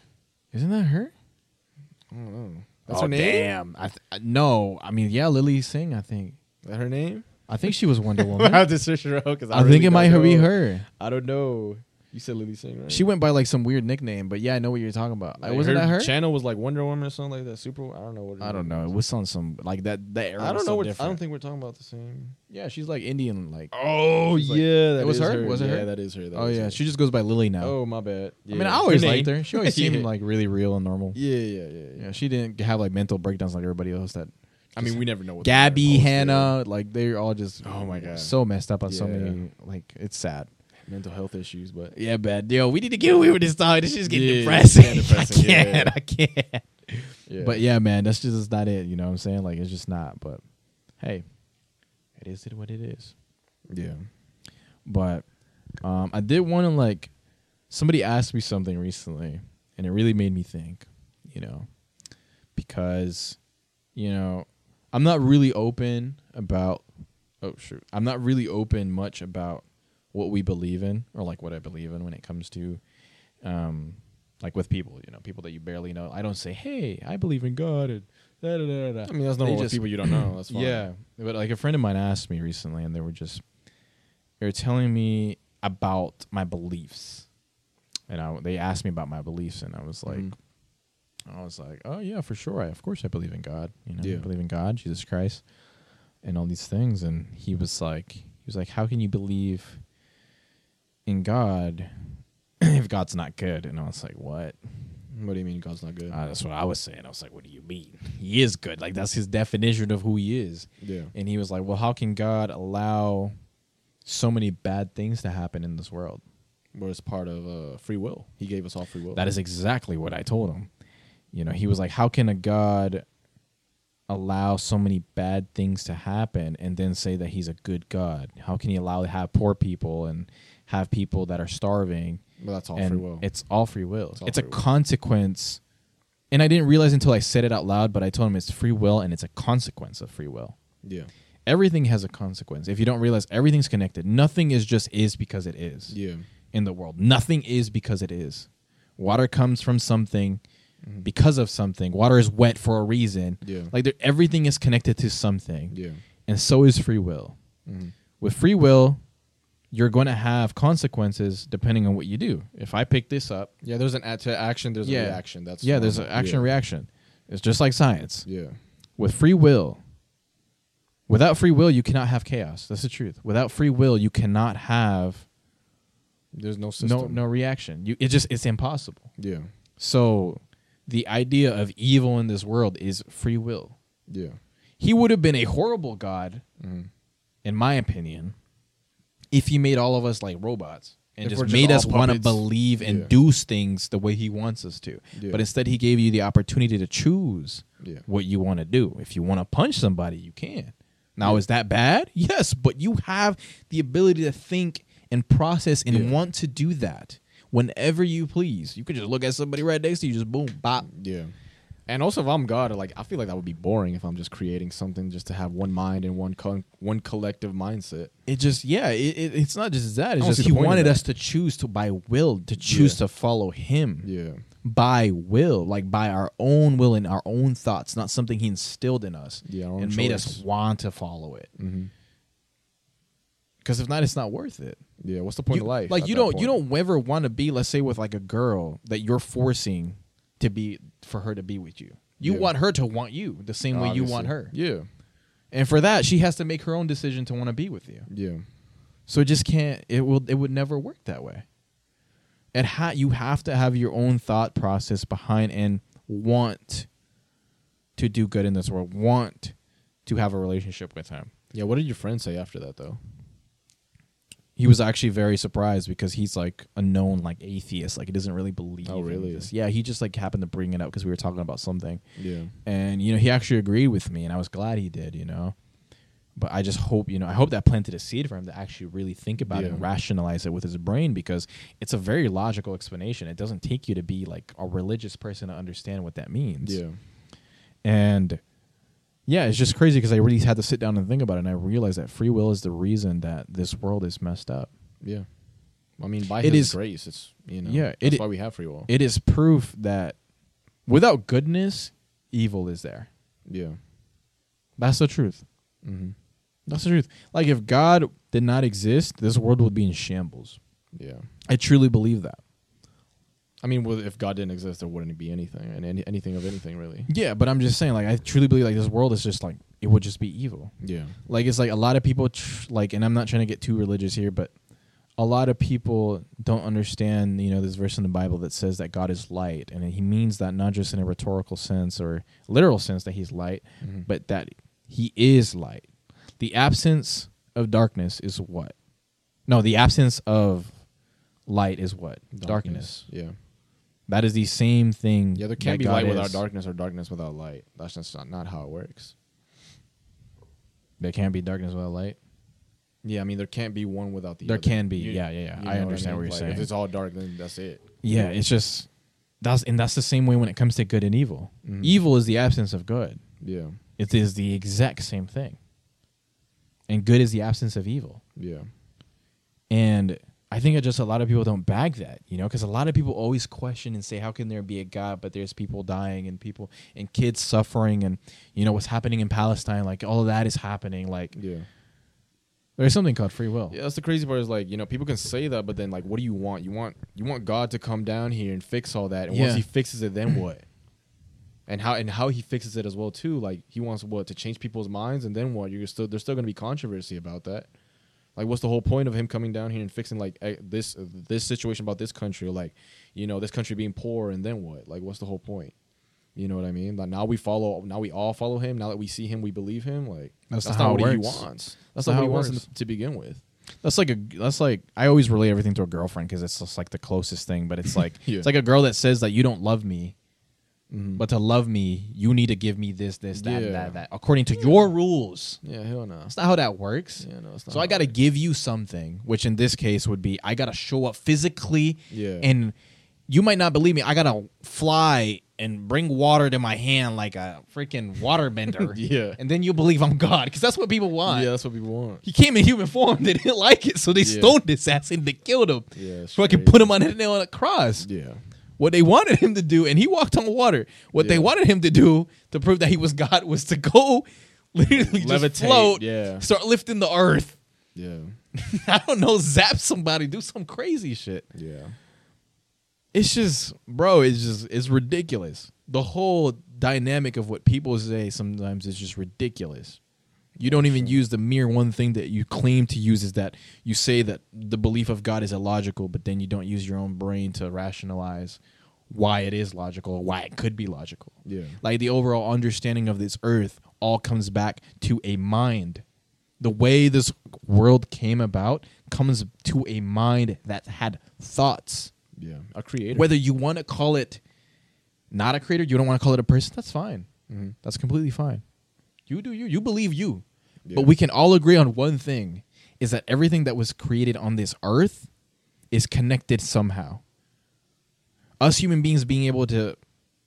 Isn't that her? I don't know. That's oh, her name. Damn. I th- I- no. I mean, yeah, Lilly Singh. I think. Is that her name? I think she was Wonder Woman. I Woman. have to search her out because I, I, think it might don't be her. I don't know. You said Lilly Singh, right? She went by like some weird nickname, but yeah, I know what you're talking about. Like, Wasn't that her? Channel was like Wonder Woman or something like that. Super. I don't know what. I don't know. It was on some like that. That era I don't know. What, I don't think we're talking about the same. Yeah, she's like Indian. Like. Oh She's like- yeah, It was her? Was it yeah, her? that is her. That oh yeah, her. she just goes by Lilly now. Oh my bad. I mean, I always liked her. She always seemed Yeah. like really real and normal. Yeah, yeah, yeah, yeah. Yeah, she didn't have like mental breakdowns like everybody else. That I mean, we never know what. Gabby, Hannah, like they're all just Oh my God. so messed up on so many. Like it's sad. Mental health issues, but Yeah, bad deal. we need to get away with this time. This is getting Yeah, depressing. yeah, depressing, I can't. yeah. I can't. yeah. But yeah, man, that's just not it. You know what I'm saying? Like, it's just not. But hey, it is what it is. yeah, But um, I did want to like somebody asked me something recently, and it really made me think. You know, because you know I'm not really open about. Oh shoot, I'm not really open much about what we believe in or like what I believe in when it comes to, um, like with people. You know, people that you barely know. I don't say, "Hey, I believe in God," and da da da da. I mean that's normal with people you don't know. That's fine. Yeah, but like a friend of mine asked me recently, and they were just they were telling me about my beliefs, and I, they asked me about my beliefs, and I was like, Mhm. I was like, oh yeah, for sure. I, of course, I believe in God. You know, Yeah. I believe in God, Jesus Christ, and all these things. And he was like, he was like, how can you believe in God if God's not good? And I was like, what? What do you mean God's not good? Uh, that's what I was saying. I was like, what do you mean? He is good. Like that's his definition of who he is. yeah, And he was like, Well, how can God allow so many bad things to happen in this world? but it's part of uh, free will. He gave us all free will. That is exactly what I told him. You know, he was like, How can a God allow so many bad things to happen and then say that he's a good God? How can he allow to have poor people and have people that are starving? Well, that's all free will. It's all free will. It's It's, all a free will. consequence. And I didn't realize until I said it out loud, but I told him it's free will and it's a consequence of free will. yeah, everything has a consequence. If you don't realize everything's connected, nothing is just is because it is yeah, in the world. Nothing is because it is. Water comes from something Mhm. because of something. Water is wet for a reason. yeah, Like there, everything is connected to something, yeah. and so is free will. Mhm. With free will, you're going to have consequences depending on what you do. If I pick this up, Yeah, there's an to action. There's Yeah. a reaction. That's yeah, there's an action yeah. reaction. It's just like science. Yeah, with free will without free will you cannot have chaos that's the truth without free will you cannot have there's no no system. no reaction you it just it's impossible Yeah, so the idea of evil in this world is free will yeah, he would have been a horrible god Mhm. in my opinion if he made all of us like robots and just just made us want to believe and Yeah. do things the way he wants us to yeah. but instead he gave you the opportunity to choose yeah, what you want to do. If you want to punch somebody, you can. Now, is that bad? Yes, but you have the ability to think and process and want to do that whenever you please. You could just look at somebody right next to you, just boom, bop. yeah. And also, if I'm God, like I feel like that would be boring if I'm just creating something just to have one mind and one co- one collective mindset. It just, yeah, it, it, it's not just that. It's just he point wanted us to choose to by will, to choose Yeah. to follow him Yeah, by will, like by our own will and our own thoughts, not something he instilled in us yeah. and made us want to follow it. Mhm. Because if not, it's not worth it. Yeah, what's the point you, of life? Like you don't you don't ever want to be, let's say, with like a girl that you're forcing to be for her to be with you. You Yeah. want her to want you the same way you want her. Yeah, And for that, she has to make her own decision to want to be with you. yeah, So it just can't. It will. It would never work that way. It ha- You have to have your own thought process behind and want to do good in this world. Want to have a relationship with him. yeah. What did your friend say after that though? He was actually very surprised because he's like a known like atheist. Like he doesn't really believe Oh, in really? this. yeah he just like happened to bring it up because we were talking about something. Yeah, and you know he actually agreed with me and i was glad he did you know? But i just hope you know i hope that planted a seed for him to actually really think about it and rationalize it with his brain because it's a very logical explanation. It doesn't take you to be like a religious person to understand what that means. Yeah, and yeah, it's just crazy because I really had to sit down and think about it, and I realized that free will is the reason that this world is messed up. yeah. I mean, by It His is- grace, it's you know. Yeah, that's it- why we have free will. It is proof that without goodness, evil is there. yeah, That's the truth. mm-hmm. That's the truth. Like if God did not exist, this world would be in shambles. yeah. I truly believe that. I mean, well, if God didn't exist, there wouldn't be anything, and any, anything of anything really. Yeah, but I'm just saying, like I truly believe like this world is just like it would just be evil. Yeah, Like it's like a lot of people tr- like, and I'm not trying to get too religious here, but a lot of people don't understand, you know, this verse in the Bible that says that God is light, and he means that not just in a rhetorical sense or literal sense that he's light, Mhm. but that he is light. The absence of darkness is what? No, the absence of light is what? Darkness. Yeah. That is the same thing. Yeah, there can't be God light is. without darkness or darkness without light. That's just not, not how it works. There can't be darkness without light. Yeah, I mean there can't be one without the other. There other. can be. You- yeah, yeah, yeah. you I know understand I what you're Like, saying. If it's all dark, then that's it. yeah, it's just that's and that's the same way when it comes to good and evil. Mhm. Evil is the absence of good. Yeah. It is the exact same thing. And good is the absence of evil. Yeah. And I think it just a lot of people don't bag that, you know, because a lot of people always question and say, how can there be a God, but there's people dying and people and kids suffering and, you know, what's happening in Palestine, like all of that is happening. Like Yeah. there's something called free will. Yeah, that's the crazy part is like, you know, people can say that, but then like what do you want? You want you want God to come down here and fix all that. And Yeah. once he fixes it, then what? And how and how he fixes it as well too. Like he wants what to change people's minds, and then what? You're still there's still gonna be controversy about that. Like, what's the whole point of him coming down here and fixing like eh, this this situation about this country? Like, you know, this country being poor, and then what? Like, what's the whole point? You know what I mean? Like now we follow. Now we all follow him. Now that we see him, we believe him. Like That's that's, not not what he wants. That's not not how what he wants works. to begin with. That's like a that's like I always relate everything to a girlfriend because it's just like the closest thing. But it's like Yeah. it's like a girl that says that you don't love me, Mhm. but to love me you need to give me this, this, that, Yeah. that, that, according to your rules. Yeah, hell no. That's not how that works. Yeah, no, it's not So I got to give you something, which in this case would be I got to show up physically, Yeah. and you might not believe me. I got to fly and bring water to my hand like a freaking waterbender. Yeah. and then you believe I'm God because that's what people want. Yeah, that's what people want. He came in human form. They didn't like it, so they Yeah. stoned his ass and they killed him. Yeah, it's I crazy. put him on a nail on a cross. Yeah. What they wanted him to do, and he walked on water. What they wanted him to do to prove that he was God was to go literally just float, yeah. start lifting the earth. Yeah. I don't know, zap somebody, do some crazy shit. Yeah. It's just, bro, it's just, it's ridiculous. The whole dynamic of what people say sometimes is just ridiculous. You don't even use the mere one thing that you claim to use is that you say that the belief of God is illogical, but then you don't use your own brain to rationalize why it is logical or why it could be logical. Yeah. Like the overall understanding of this earth all comes back to a mind. The way this world came about comes to a mind that had thoughts. Yeah. A creator. Whether you want to call it not a creator, you don't want to call it a person, that's fine. Mhm. That's completely fine. You do you. You believe you. Yeah. But we can all agree on one thing is that everything that was created on this earth is connected somehow. Us human beings being able to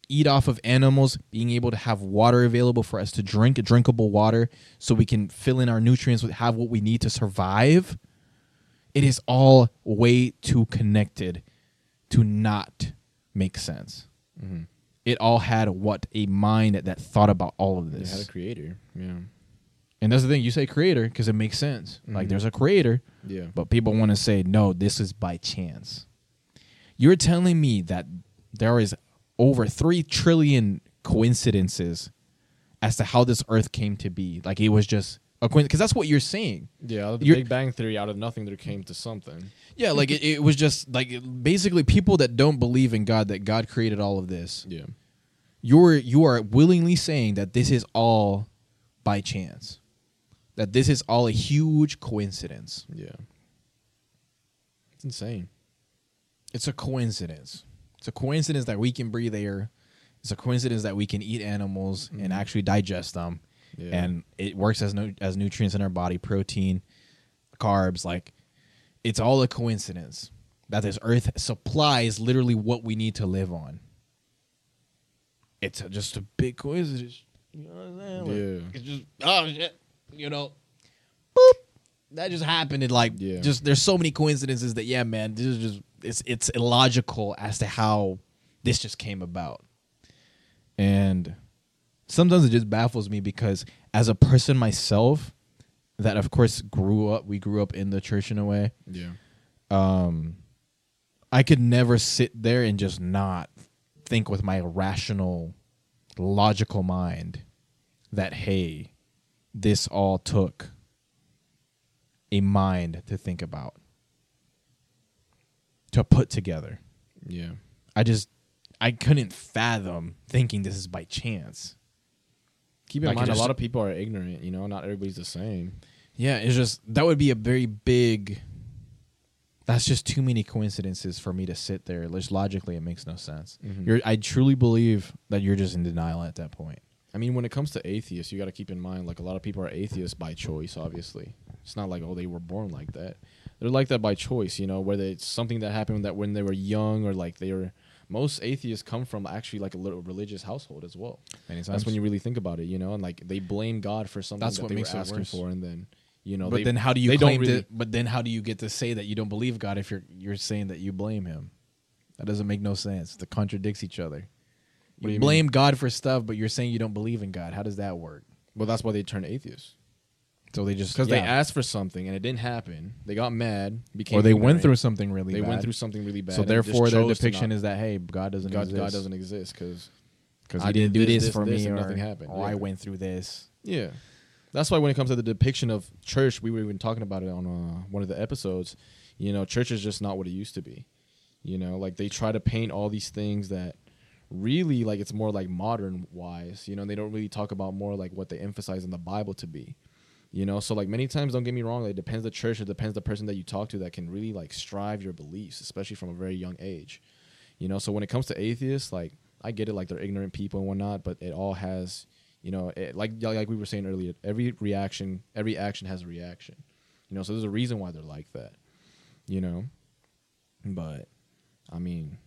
eat off of animals, being able to have water available for us to drink, drinkable water, so we can fill in our nutrients, with have what we need to survive. It is all way too connected to not make sense. Mhm. It all had what a mind that thought about all of this. had a creator. Yeah. And that's the thing. You say creator because it makes sense. Like Mhm. there's a creator, Yeah. but people want to say, no, this is by chance. You're telling me that there is over 3 trillion coincidences as to how this earth came to be. Like it was just a coincidence. Because that's what you're saying. Yeah. The You're- Big Bang Theory. Out of nothing, there came to something. Yeah, like it, it was just like basically people that don't believe in God, that God created all of this. Yeah. You're you are willingly saying that this is all by chance. That this is all a huge coincidence. Yeah. It's insane. It's a coincidence. It's a coincidence that we can breathe air. It's a coincidence that we can eat animals and Mhm. actually digest them, Yeah. and it works as no, as nutrients in our body, protein, carbs. Like, it's all a coincidence that this earth supplies literally what we need to live on. It's a- just a big coincidence. You know what I'm saying? Yeah. It's just oh shit. You know, boop. That just happened. And like, Yeah. just there's so many coincidences that yeah, man, this is just it's it's illogical as to how this just came about. And sometimes it just baffles me because as a person myself, that of course grew up, we grew up in the church in a way. yeah. Um, I could never sit there and just not think with my rational, logical mind that hey, this all took a mind to think about, to put together. Yeah. I just I couldn't fathom thinking this is by chance. Keep in Like, mind, a lot of people are ignorant. You know, not everybody's the same. Yeah, it's just that would be a very big that's just too many coincidences for me to sit there. Just logically, it makes no sense. Mhm. You're, I truly believe that you're just in denial at that point. I mean, when it comes to atheists, you got to keep in mind like a lot of people are atheists by choice. Obviously, it's not like oh they were born like that. They're like that by choice. You know, whether it's something that happened that when they were young or like they were. Most atheists come from actually like a little religious household as well. That's when you really think about it, you know, and like they blame God for something That's that what they makes were it asking worse. for, and then you know, but they, then how do you they claim don't really, to? But then how do you get to say that you don't believe God if you're you're saying that you blame Him? That doesn't make no sense. That contradicts each other. You you blame God for stuff, but you're saying you don't believe in God. How does that work? Well, that's why they turned atheists So they just because they asked for something and it didn't happen. They got mad, became or they went through something really. They bad. went through something really bad. So and they just therefore, their depiction is that hey, God doesn't God, exist. God doesn't exist because because I didn't do this, this, for this, me, and or, nothing happened. or I went through this. Yeah. That's why when it comes to the depiction of church, we were even talking about it on uh, one of the episodes. You know, church is just not what it used to be. You know, like they try to paint all these things that really like it's more like modern wise. You know, they don't really talk about more like what they emphasize in the Bible to be. You know, so like many times, don't get me wrong, it depends the church, it depends the person that you talk to that can really like strive your beliefs, especially from a very young age. You know, so when it comes to atheists, like I get it, like they're ignorant people and whatnot, but it all has, you know, it, like like we were saying earlier, every reaction, every action has a reaction. You know, so there's a reason why they're like that. You know, but I mean,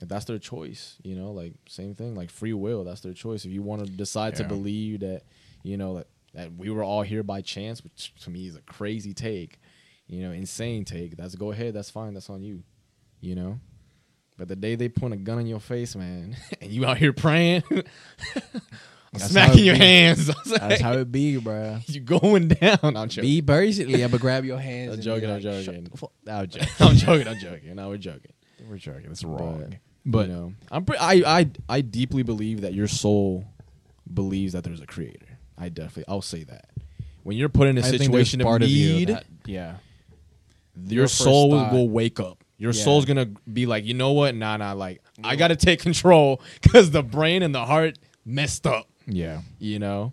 if that's their choice, you know, like same thing, like free will, that's their choice. If you want to decide to believe that, you know, that that we were all here by chance, which to me is a crazy take, you know, insane take. That's go ahead, that's fine, that's on you, you know. But the day they point a gun in your face, man, and you out here praying, I'm That's how smacking your be. hands. That's how it be, bro. you going down. I'm joking. Be basically, I'm gonna grab your hands. I'm joking, I'm like, joking. "Shut the fuck-" I'm joking. I'm joking. I'm joking. No, we're joking. We're joking. It's wrong. But you know, I'm pre- I I I deeply believe that your soul believes that there's a creator. I definitely I'll say that. When you're put in a I situation of need, that- yeah. your your soul will, will wake up. Your Yeah. soul's gonna be like, you know what? Nah, nah. Like I got to take control because the brain and the heart messed up. Yeah. You know,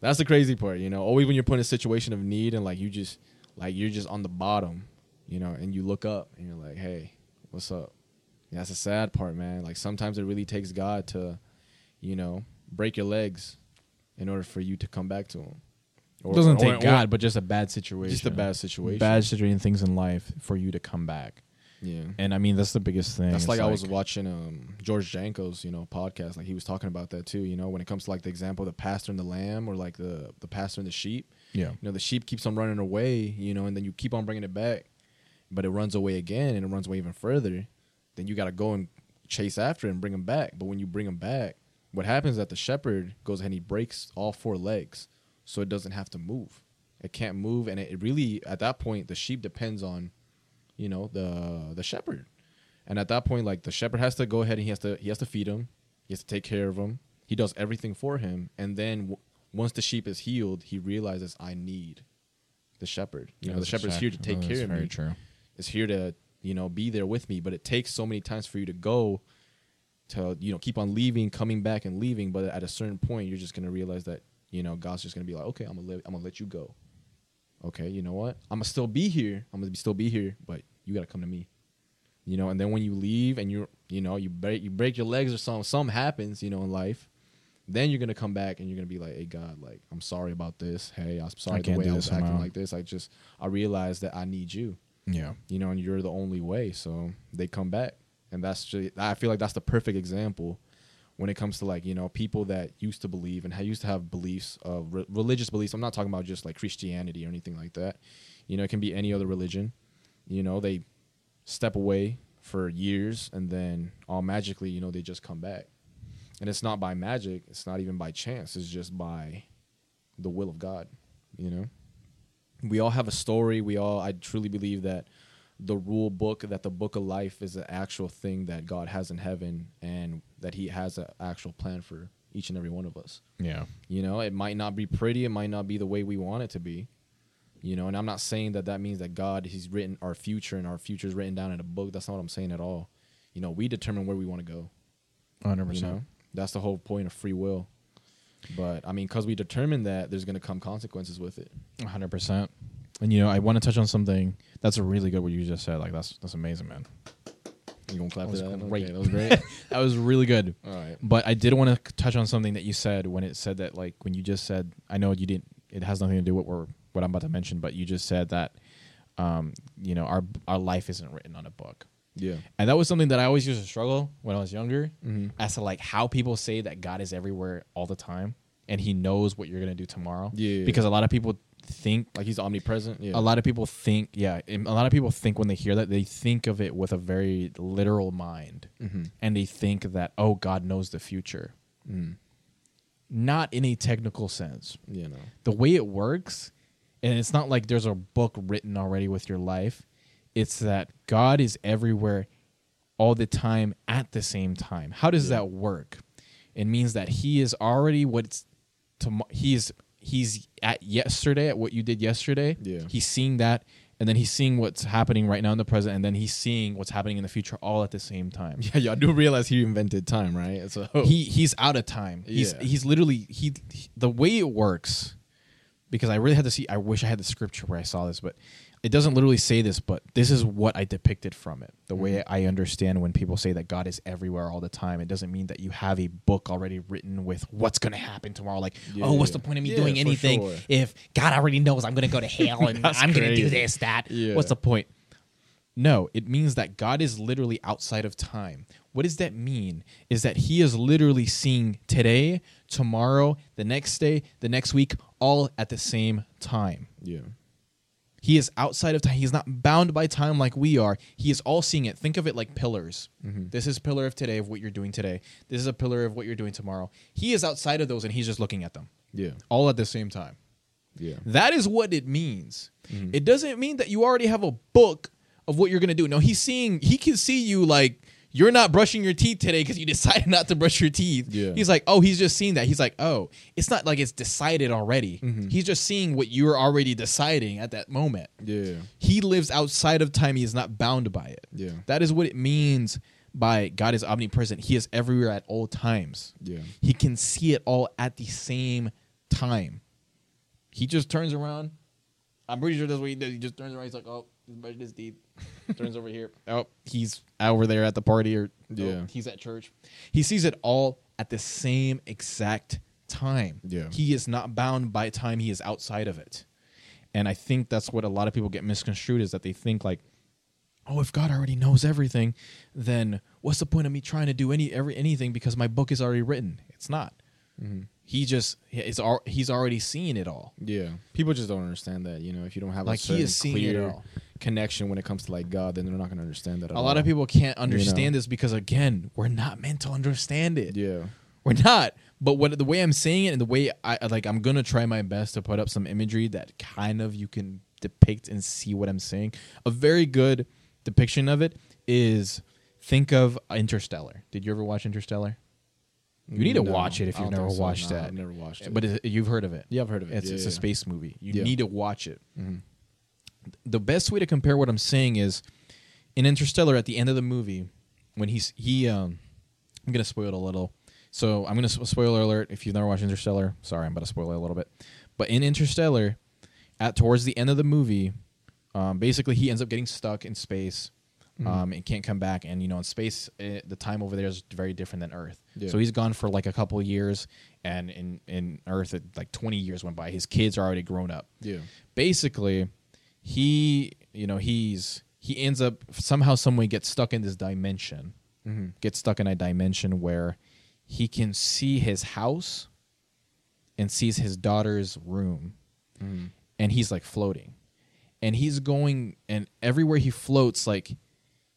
that's the crazy part. You know, always when you're put in a situation of need and like you just like you're just on the bottom, you know, and you look up and you're like, hey, what's up? Yeah, that's the sad part, man. Like sometimes it really takes God to, you know, break your legs in order for you to come back to Him. It doesn't or- take or- God, but just a bad situation. just a bad situation. Bad situation things in life for you to come back. yeah. And I mean, that's the biggest thing. That's It's like, I was watching um George Janko's, you know, podcast. Like he was talking about that too. You know, when it comes to like the example of the pastor and the lamb, or like the the pastor and the sheep. Yeah. You know, the sheep keeps on running away. You know, and then you keep on bringing it back, but it runs away again, and it runs away even further. Then you got to go and chase after and bring him back. But when you bring him back, what happens is that the shepherd goes ahead and he breaks all four legs, so it doesn't have to move. It can't move, and it, really at that point the sheep depends on, you know, the the shepherd. And at that point, like the shepherd has to go ahead and he has to he has to feed him, he has to take care of him. He does everything for him, and then w- once the sheep is healed, he realizes I need the shepherd. You know, the shepherd's here to take That's care of very me. true. Is here to you know be there with me. But it takes so many times for you to go to you know keep on leaving, coming back, and leaving. But at a certain point, you're just gonna realize that you know God's just gonna be like, okay, I'm gonna let, I'm gonna let you go. Okay, you know what? I'm gonna still be here. I'm gonna still be here, but you gotta come to me. You know, and then when you leave and you're, you know you break you break your legs or something, something happens, you know, in life. Then you're gonna come back and you're gonna be like, "Hey God, like I'm sorry about this. Hey, I'm sorry the can't way I this was acting like this. I just I realized that I need you Yeah. you know, and you're the only way. So they come back, and that's just, I feel like that's the perfect example when it comes to like you know people that used to believe and used to have beliefs of re- religious beliefs. I'm not talking about just like Christianity or anything like that. You know, it can be any other religion. You know, they step away for years and then all magically, you know, they just come back. And it's not by magic. It's not even by chance. It's just by the will of God. You know we all have a story. We all, I truly believe that the rule book, that the book of life is an actual thing that God has in heaven and that He has an actual plan for each and every one of us. Yeah. You know, it might not be pretty, it might not be the way we want it to be. You know, and I'm not saying that that means that God, He's written our future and our future is written down in a book. That's not what I'm saying at all. You know, we determine where we want to go. 100%. You know, that's the whole point of free will. But I mean, because we determine that, there's going to come consequences with it. 100%. And you know, I want to touch on something that's a really good what you just said. Like that's that's amazing, man. You gonna clap That for was that? great. Okay, that was great. That was really good. All right. But I did want to touch on something that you said when it said that like when you just said I know you didn't it has nothing to do with what we're what I'm about to mention, but you just said that um, you know, our our life isn't written on a book. Yeah. And that was something that I always used to struggle when I was younger Mm-hmm. as to like how people say that God is everywhere all the time and he knows what you're going to do tomorrow. Yeah. Because a lot of people think Like he's omnipresent. Yeah. a lot of people think yeah, a lot of people think when they hear that they think of it with a very literal mind Mm-hmm. and they think that oh God knows the future. Mm. Not in a technical sense. You know. The way it works, and it's not like there's a book written already with your life. It's that God is everywhere all the time at the same time. How does Yeah. that work? It means that he is already what's tomorrow. He's he's at yesterday at what you did yesterday. Yeah. He's seeing that, and then he's seeing what's happening right now in the present, and then he's seeing what's happening in the future all at the same time. Yeah, y'all do realize he invented time, right? So he he's out of time. He's Yeah. he's literally he, he- the way it works because I really had to see I wish I had the scripture where I saw this, but it doesn't literally say this, but this is what I depicted from it. The way Mm-hmm. I understand when people say that God is everywhere all the time, it doesn't mean that you have a book already written with what's going to happen tomorrow. Like, Yeah, oh, what's the point of me Yeah, doing anything sure. if God already knows I'm going to go to hell and I'm going to do this, that? Yeah. What's the point? No, it means that God is literally outside of time. What does that mean? Is that He is literally seeing today, tomorrow, the next day, the next week, all at the same time. yeah. He is outside of time. He's not bound by time like we are. He is all seeing it. Think of it like pillars. Mhm. This is pillar of today of what you're doing today. This is a pillar of what you're doing tomorrow. He is outside of those and he's just looking at them Yeah. all at the same time. Yeah. That is what it means. Mhm. It doesn't mean that you already have a book of what you're gonna do. No, he's seeing. He can see you like you're not brushing your teeth today because you decided not to brush your teeth. Yeah. He's like, oh, he's just seeing that. He's like, oh, it's not like it's decided already. Mhm. He's just seeing what you're already deciding at that moment. Yeah. He lives outside of time. He is not bound by it. Yeah. That is what it means by God is omnipresent. He is everywhere at all times. Yeah. He can see it all at the same time. He just turns around. I'm pretty sure that's what he does. He just turns around. He's like, oh, he's brushing his teeth. Turns over here. Oh, he's over there at the party or oh, Yeah. he's at church. He sees it all at the same exact time. Yeah. He is not bound by time. He is outside of it. And I think that's what a lot of people get misconstrued is that they think like, oh, if God already knows everything, then what's the point of me trying to do any every anything because my book is already written? It's not. Mm-hmm. He just is he's already seen it all. Yeah. People just don't understand that. You know, if you don't have Like, a he is seeing it all. Connection when it comes to like God, then they're not gonna understand that. At A lot of people can't understand know? this because again, we're not meant to understand it. Yeah. We're not. But what the way I'm saying it and the way I like I'm gonna try my best to put up some imagery that kind of you can depict and see what I'm saying. A very good depiction of it is think of Interstellar. Did you ever watch Interstellar? You need to No, watch it if you've never so. watched Nah, that. I've never watched it. But it, you've heard of it. yeah, I've heard of it. It's, yeah, it's yeah. a space movie. You Yeah. need to watch it. Mhm. The best way to compare what I'm saying is in Interstellar at the end of the movie when he's he um I'm gonna spoil it a little. So I'm gonna spoiler alert if you've never watched Interstellar. Sorry, I'm about to spoil it a little bit. But in Interstellar, at towards the end of the movie, um, basically he ends up getting stuck in space. Mhm. Um, and can't come back, and you know, in space, eh, the time over there is very different than Earth. Yeah. So he's gone for like a couple years, and in in Earth, it, like 20 years went by. His kids are already grown up Yeah. basically he you know he's he ends up somehow some way gets stuck in this dimension Mm-hmm. gets stuck in a dimension where he can see his house and sees his daughter's room Mm-hmm. and he's like floating and he's going and everywhere he floats like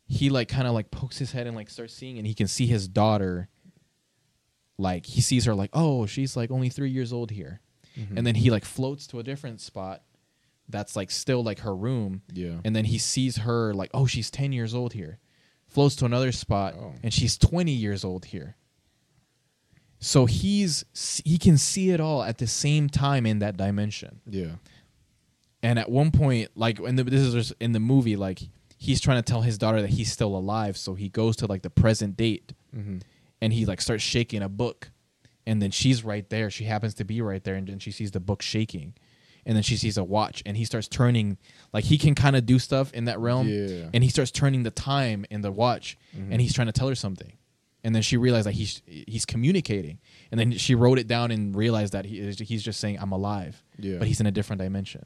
he like kind of like pokes his head and like starts seeing and he can see his daughter like he sees her like oh she's like only three years old here Mm-hmm. and then he like floats to a different spot that's like still like her room Yeah. and then he sees her like oh she's 10 years old here Flows to another spot Oh. and she's 20 years old here so he's he can see it all at the same time in that dimension yeah. and at one point like and this is in the movie like he's trying to tell his daughter that he's still alive so he goes to like the present date Mm-hmm. and he like starts shaking a book and then she's right there she happens to be right there and then she sees the book shaking and then she sees a watch, and he starts turning like he can kind of do stuff in that realm, Yeah. and he starts turning the time in the watch, mm-hmm. and he's trying to tell her something, and then she realized that he's he's communicating, and then she wrote it down and realized that he he's just saying I'm alive, Yeah. but he's in a different dimension.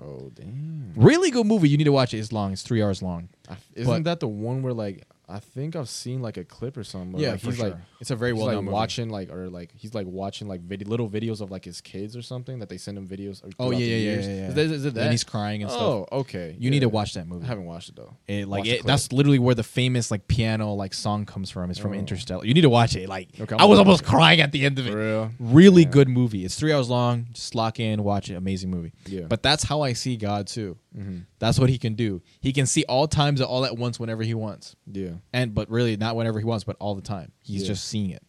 Oh damn! Really good movie. You need to watch it. It's long. It's three hours long. I Isn't But- that the one where like I think I've seen like a clip or something? Yeah, like, for he's like sure. It's a very well like movie. watching like or like he's like watching like vid- little videos of like his kids or something that they send him videos. Oh yeah, yeah, yeah, years. yeah, yeah. Is, that, is it that? And he's crying and stuff. oh, okay. You need to watch that movie. I haven't watched it though. It, like it, that's literally where the famous like piano like song comes from. It's from Oh. Interstellar. You need to watch it. Like Okay, I was almost it. crying at the end of it. For real. Really Yeah. good movie. It's three hours long. Just lock in, watch it. Amazing movie. Yeah. But that's how I see God too. hmm That's what he can do. He can see all times all at once whenever he wants. Yeah. And but really not whenever he wants, but all the time. He's Yeah. just seeing it.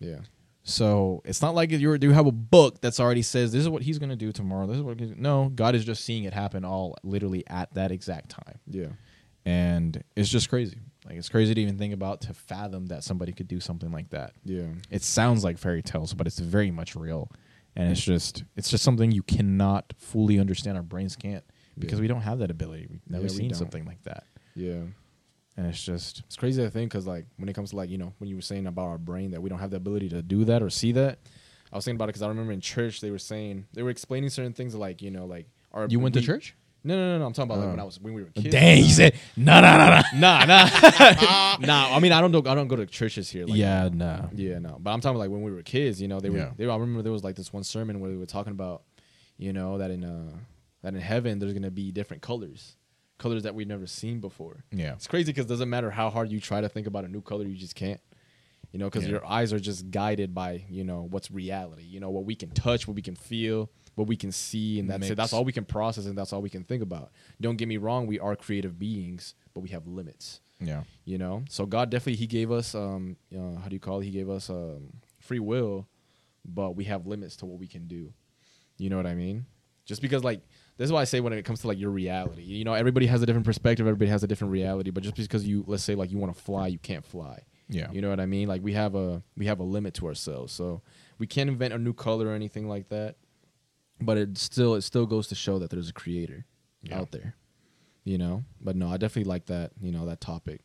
Yeah. So it's not like you you have a book that's already says this is what he's gonna do tomorrow. This is what he's, no God is just seeing it happen all literally at that exact time. Yeah. and it's just crazy. Like it's crazy to even think about to fathom that somebody could do something like that. Yeah. It sounds like fairy tales, but it's very much real, and it's just it's just something you cannot fully understand. Our brains can't because Yeah. we don't have that ability. We've never Yeah, seen don't. something like that, Yeah. and it's just It's crazy to think because like when it comes to like you know when you were saying about our brain that we don't have the ability to do that or see that. I was thinking about it because I remember in church they were saying they were explaining certain things like you know like our you went to church. No, no, no, no. I'm talking about like Oh. when I was when we were kids. Dang, he said no, no, no, no. nah, nah, nah. I mean, I don't do, I don't go to churches here. Like, yeah, no. yeah, no. But I'm talking like when we were kids. You know, they were. Yeah. They I remember there was like this one sermon where they were talking about, you know, that in uh that in heaven there's gonna be different colors, colors that we've never seen before. Yeah, It's crazy because it doesn't matter how hard you try to think about a new color, you just can't. You know, because Yeah. your eyes are just guided by you know what's reality. You know what we can touch, what we can feel, what we can see, and that's it. That's all we can process, and that's all we can think about. Don't get me wrong, we are creative beings, but we have limits. yeah, You know, so God definitely He gave us um, uh, how do you call it? He gave us um, free will, but we have limits to what we can do. You know what I mean? Just because like this is why I say when it comes to like your reality, you know, everybody has a different perspective, everybody has a different reality. But just because you let's say like you want to fly, you can't fly. yeah. You know what I mean? Like we have a we have a limit to ourselves, so we can't invent a new color or anything like that. But it still it still goes to show that there's a creator Yeah. out there. You know, but no, I definitely like that. You know that topic.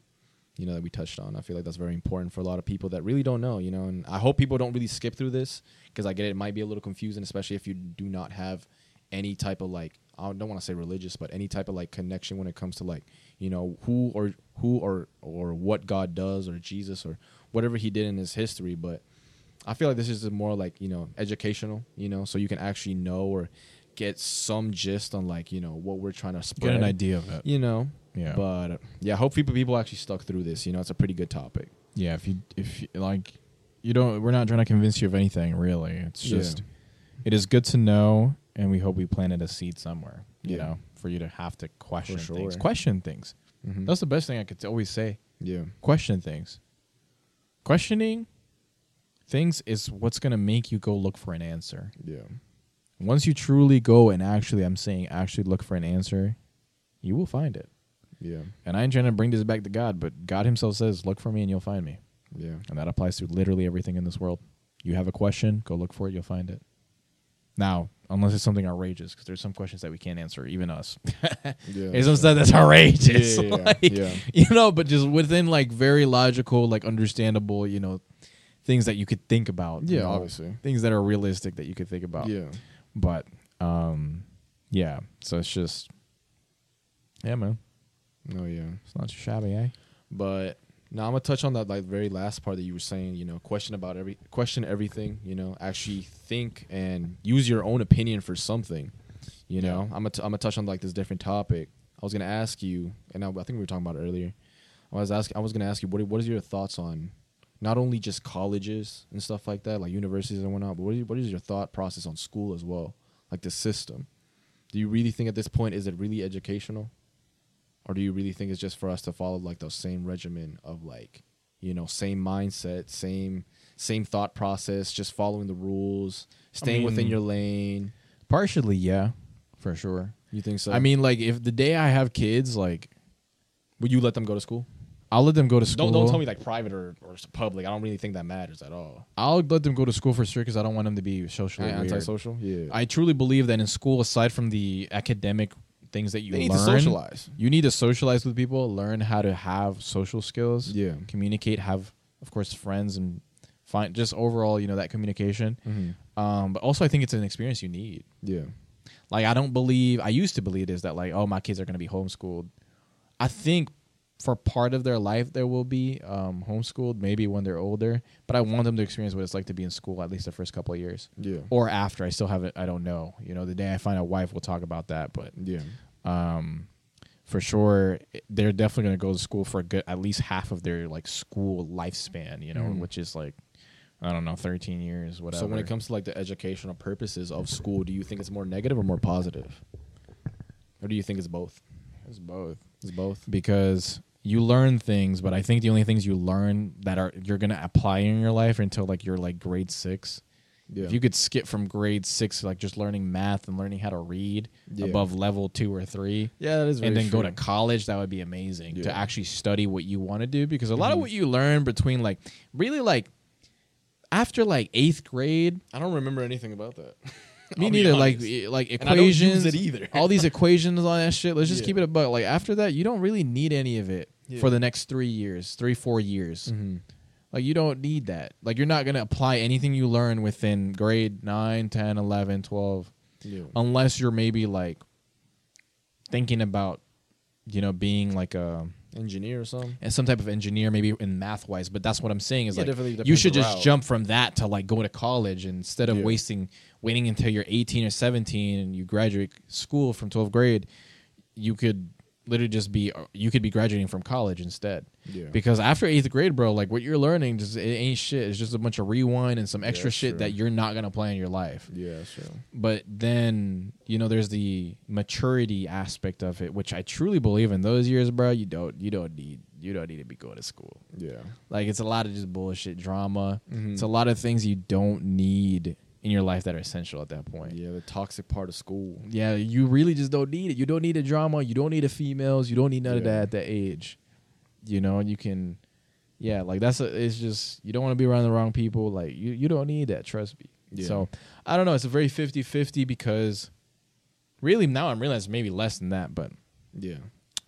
You know that we touched on. I feel like that's very important for a lot of people that really don't know. You know, and I hope people don't really skip through this because I get it, it might be a little confusing, especially if you do not have any type of like I don't want to say religious, but any type of like connection when it comes to like you know who or who or or what God does or Jesus or whatever He did in His history. But I feel like this is more like you know educational, you know, so you can actually know or get some gist on like you know what we're trying to spread. Get an idea of it. you know. Yeah. But uh, yeah, hopefully people people actually stuck through this. You know, it's a pretty good topic. yeah if you if you, like you don't we're not trying to convince you of anything really it's Yeah. just it is good to know and we hope we planted a seed somewhere you Yeah. know for you to have to question sure. things. question things. Mm-hmm. that's the best thing i could always say. Yeah, question things. Questioning things is what's going to make you go look for an answer. Yeah, once you truly go and actually i'm saying actually look for an answer you will find it. Yeah, and i ain't trying to bring this back to god but god himself says look for me and you'll find me. Yeah, and that applies to literally everything in this world. You have a question, go look for it, you'll find it. Now, unless it's something outrageous, because there's some questions that we can't answer, even us. yeah. There's some stuff that's outrageous. Yeah, yeah, like, yeah. You know, but just within like very logical, like understandable, you know, things that you could think about. you Yeah, know, obviously. Things that are realistic that you could think about. Yeah, But um yeah. So it's just Yeah, man. oh yeah. It's not too shabby, eh? But now I'm gonna touch on that like very last part that you were saying. You know, question about every question everything. You know, actually think and use your own opinion for something. You know, I'm gonna t- I'm gonna touch on like this different topic. I was gonna ask you, and I, I think we were talking about it earlier. I was asking, I was gonna ask you, what what is your thoughts on not only just colleges and stuff like that, like universities and whatnot, but what is, what is your thought process on school as well, like the system? Do you really think at this point is it really educational? Or do you really think it's just for us to follow like those same regimen of like you know same mindset same same thought process just following the rules staying within mean- your lane Partially, yeah, for sure. you think so I mean, like if the day I have kids, like would you let them go to school I'll let them go to school. Don't don't tell me like private or, or public. I don't really think that matters at all. I'll let them go to school for sure because I don't want them to be socially weird. Antisocial. Yeah. I truly believe that in school, aside from the academic things that you they need learn, to socialize. you need to socialize with people, learn how to have social skills, Yeah. communicate, have of course friends, and find just overall you know that communication. Mm-hmm. Um, but also, I think it's an experience you need. Yeah. Like I don't believe I used to believe this that like oh my kids are gonna be homeschooled. I think for part of their life there will be um, homeschooled maybe when they're older, but I want them to experience what it's like to be in school at least the first couple of years Yeah. or after. I still haven't. I don't know. You know, the day I find a wife, we'll talk about that. But Yeah. um, for sure, they're definitely gonna go to school for a good at least half of their like school lifespan. You know, Mhm. which is like I don't know, thirteen years, whatever. So when it comes to like the educational purposes of school, do you think it's more negative or more positive? Or do you think it's both? it's both. It's both. because you learn things, but I think the only things you learn that are you're gonna apply in your life until like you're like grade six. Yeah. If you could skip from grade six, like just learning math and learning how to read Yeah. above level two or three, yeah, that is and then go to college, that would be amazing to actually study what you want to do. Because a lot of Mhm. what you learn between like really like after like eighth grade, I don't remember anything about that. me I'll neither. Like like And I don't use equations, it either. all these equations, all that shit. Let's just Yeah. keep it a buck. Like after that, you don't really need any of it Yeah. for the next three years, three four years. Mm-hmm. Like you don't need that. Like you're not gonna apply anything you learn within grade 9, 10, 11, 12 Yeah. unless you're maybe like thinking about you know being like a Engineer or something. and some type of engineer maybe in math wise but that's what i'm saying is Yeah, like you should just route. jump from that to like go to college instead of Yeah. wasting waiting until you're 18 or 17 and you graduate school from 12th grade you could literally just be you could be graduating from college instead Yeah. because after eighth grade bro like what you're learning just it ain't shit it's just a bunch of rewind and some extra that's shit true. that you're not gonna play in your life yeah, sure. but then you know there's the maturity aspect of it which i truly believe in those years bro you don't you don't need you don't need to be going to school Yeah. like it's a lot of just bullshit drama Mhm. it's a lot of things you don't need in your life that are essential at that point. Yeah, the toxic part of school. yeah you really just don't need it. You don't need a drama. You don't need a females. You don't need none of that at that age you know? You can yeah like that's a, it's just you don't want to be around the wrong people. Like you you don't need that trust me. Yeah. so i don't know. It's a very 50-50 because really now i'm realizing maybe less than that but Yeah.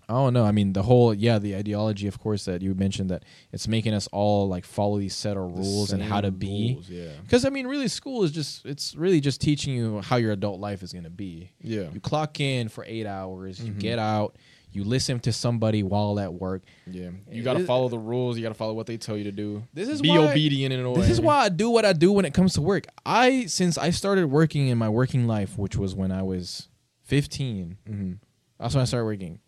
I don't know. I mean, the whole yeah, the ideology, of course, that you mentioned that it's making us all like follow these set of The rules and how to be. rules, Yeah. Because I mean, really, school is just it's really just teaching you how your adult life is gonna be. Yeah. You clock in for eight hours, you Mhm. get out, you listen to somebody while at work. Yeah. You got to follow the rules. You got to follow what they tell you to do. This is be why- obedient in a way. This is why I do what I do when it comes to work. I since I started working in my working life, which was when I was fifteen. Mm-hmm. That's when I started working.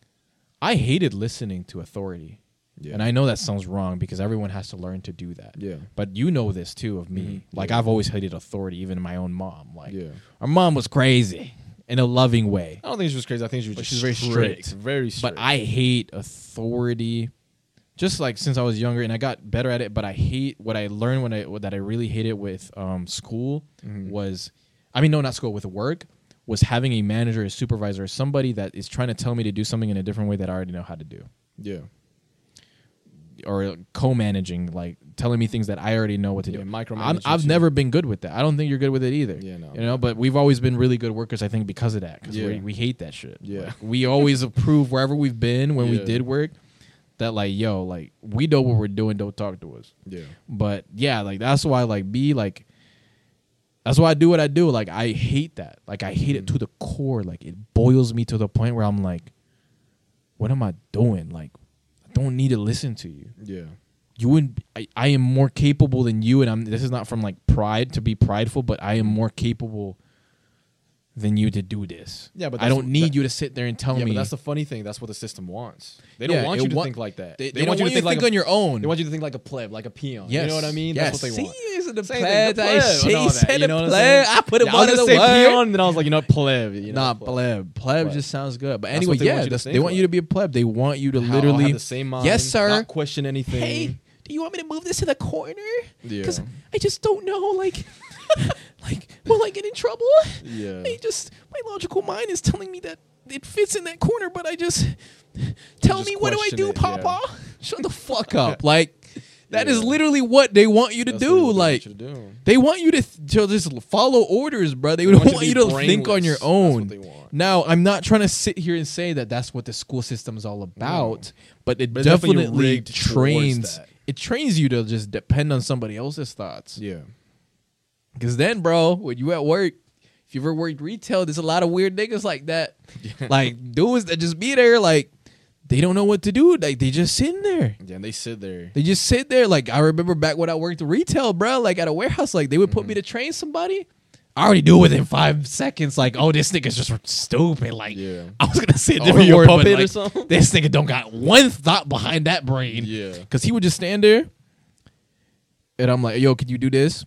I hated listening to authority. Yeah. And I know that sounds wrong because everyone has to learn to do that. Yeah. But you know this too of me. Mhm. Like Yeah. I've always hated authority, even my own mom. Like Yeah. our mom was crazy in a loving way. I don't think she was crazy. I think she was But just she's very strict. strict. Very strict. But I hate authority. Just like since I was younger, and I got better at it. But I hate what I learned when I that I really hated with um, school Mhm. was, I mean, no, not school with work. Was having a manager, a supervisor, somebody that is trying to tell me to do something in a different way that I already know how to do. yeah. or co-managing, like telling me things that I already know what to Yeah, do. micromanaging I'm, I've too. never been good with that. I don't think you're good with it either. Yeah, no. You know, but we've always been really good workers. I think because of that, because Yeah. we, hate that shit. Yeah. Like, we always approve wherever we've been when we did work. That like, yo, like we know what we're doing. Don't talk to us. Yeah. But yeah, like that's why like be like. That's why I do what I do. Like I hate that. Like I hate it to mm. the core. Like it boils me to the point where I'm like, what am I doing? Like I don't need to listen to you Yeah. you wouldn't I, I am more capable than you and I'm this is not from like pride to be prideful but I am more capable than you to do this. Yeah, but I don't need that- you to sit there and tell yeah, me but that's the funny thing. That's what the system wants. They don't Yeah, want you to wa- think like that. they, they, don't want want you to think, like a, on your own. They want you to think like a pleb, like a peon. yes. You know what I mean? Yes. That's what they See, want. it's the Same pleb, thing, the I pleb and that, said you know I'm pleb. I put him Yeah, I was under gonna the say word. peon, and then I was like, you know, pleb. You know, Not pleb. Pleb just sounds good. But anyway, yeah, want you to that's- think they want you to be a pleb. They want you to literally the same mind. Yes, sir. Not question anything. Hey, do you want me to move this to the corner? Yeah. Because I just don't know. Like, like, will I get in trouble? Yeah. I just my logical mind is telling me that it fits in that corner, but I just tell just me what do I do, it, Papa? Shut the fuck up. Like that is Yeah. literally what they want you to That's do. want Like you to do. they want you to, th- to just follow orders, bro. They, They don't want want you to think on your brainless. That's what own. want. Now, I'm not trying to sit here and say that that's what the school system is all mm. about, but it But definitely definitely trains. It trains you to just depend on somebody else's thoughts. Yeah. Because then, bro, when you at work, if you ever worked retail, there's a lot of weird niggas like that. like dudes that just be there, like they don't know what to do. Like they just sitting there. Yeah, they sit there. They just sit there. Like I remember back when I worked retail, bro. Like at a warehouse, like they would put me mm-hmm. to train somebody. I already knew within five seconds, like, oh, this nigga's just stupid. Like, Yeah. I was gonna say oh, a Oh, different you a word, but like, something? this nigga don't got one thought behind that brain. Yeah. Cause he would just stand there, and I'm like, "Yo, can you do this?"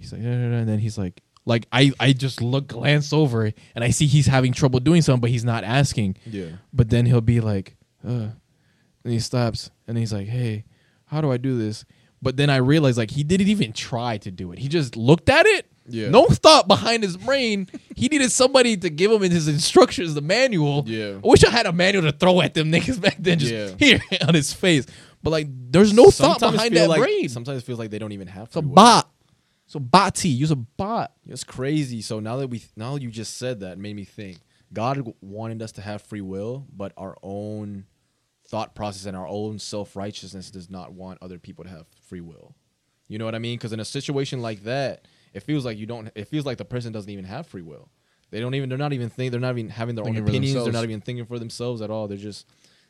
He's like, "No, no, no," and then he's like, "Like I, I just look, glance over, and I see he's having trouble doing something, but he's not asking. Yeah. But then he'll be like, uh, and he stops, and he's like, "Hey, how do I do this?" But then I realized like he didn't even try to do it. He just looked at it. Yeah. No thought behind his brain. he needed somebody to give him his instructions, the manual. Yeah. I wish I had a manual to throw at them niggas back then. Just Yeah. here on his face. But like, there's no thought Sometimes behind that like, brain. Sometimes it feels like they don't even have It's a bot. So bot Use a bot. It's crazy. So now that we now you just said that made me think. God wanted us to have free will, but our own thought process and our own self righteousness does not want other people to have free will. You know what I mean? Because in a situation like that, it feels like you don't. It feels like the person doesn't even have free will. They don't even. They're not even think. They're not even having their Thinking own opinions. They're not even thinking for themselves at all. They're just.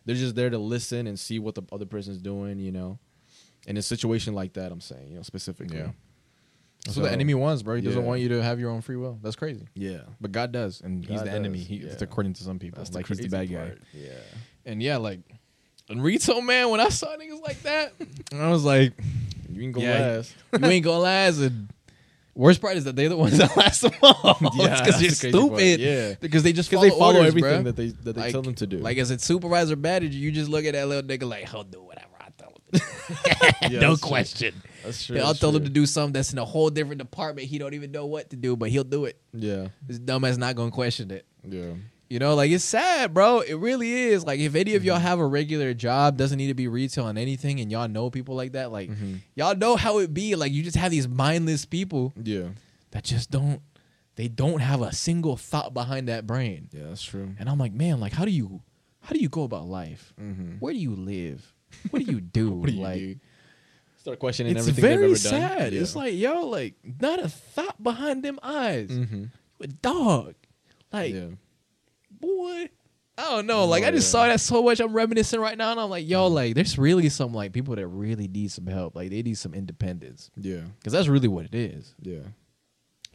They're just there to listen and see what the other person's doing. You know. In a situation like that, I'm saying, you know, specifically. Yeah. That's what the enemy wants, bro. He doesn't yeah. want you to have your own free will. That's crazy. Yeah. But God does, and He's God the enemy. does, He, yeah. according to some people, That's like he's the bad crazy guy. part. Yeah. And yeah, like, and man, when I saw niggas like that, I was like, You can go Yeah, last. you ain't gonna last. And worst part is that they're the ones that last the most. Yeah, because that's you're the crazy part. Yeah. because they just Because follow, they follow orders, everything bruh. that they that they tell them to do. Like as a supervisor manager, you just look at that little nigga like he'll do whatever I tell him. Yeah, no question. true. That's true. I'll tell him to do something that's in a whole different department. He don't even know what to do, but he'll do it. Yeah. This dumbass not gonna question it. Yeah. You know, like it's sad, bro. It really is. Like if any of y'all have a regular job, doesn't need to be retail on anything, and y'all know people like that, like Mhm. y'all know how it be. Like you just have these mindless people Yeah. that just don't they don't have a single thought behind that brain. Yeah, that's true. And I'm like, man, like how do you how do you go about life? Mm-hmm. Where do you live? What do you do? What do you like do? Start questioning it's everything very they've ever done. sad. Yeah. It's like, yo, like not a thought behind them eyes. mm-hmm. A dog. Like, yeah. boy. I don't know. Like Oh, I just yeah. saw that so much. I'm reminiscing right now, and I'm like, yo, like there's really some like people that really need some help. Like they need some independence Yeah. because that's really what it is. Yeah.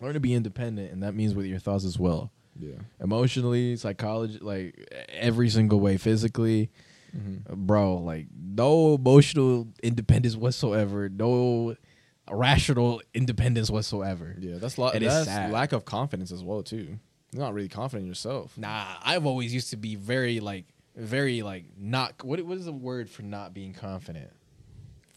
Learn to be independent, and that means with your thoughts as well, Yeah. emotionally, psychology, like every single way, physically, Mm-hmm. bro. Like no emotional independence whatsoever. No rational independence whatsoever. Yeah. That's lo- that's lack of confidence as well too. You're not really confident in yourself. Nah, I've always used to be very like very like not what what is the word for not being confident?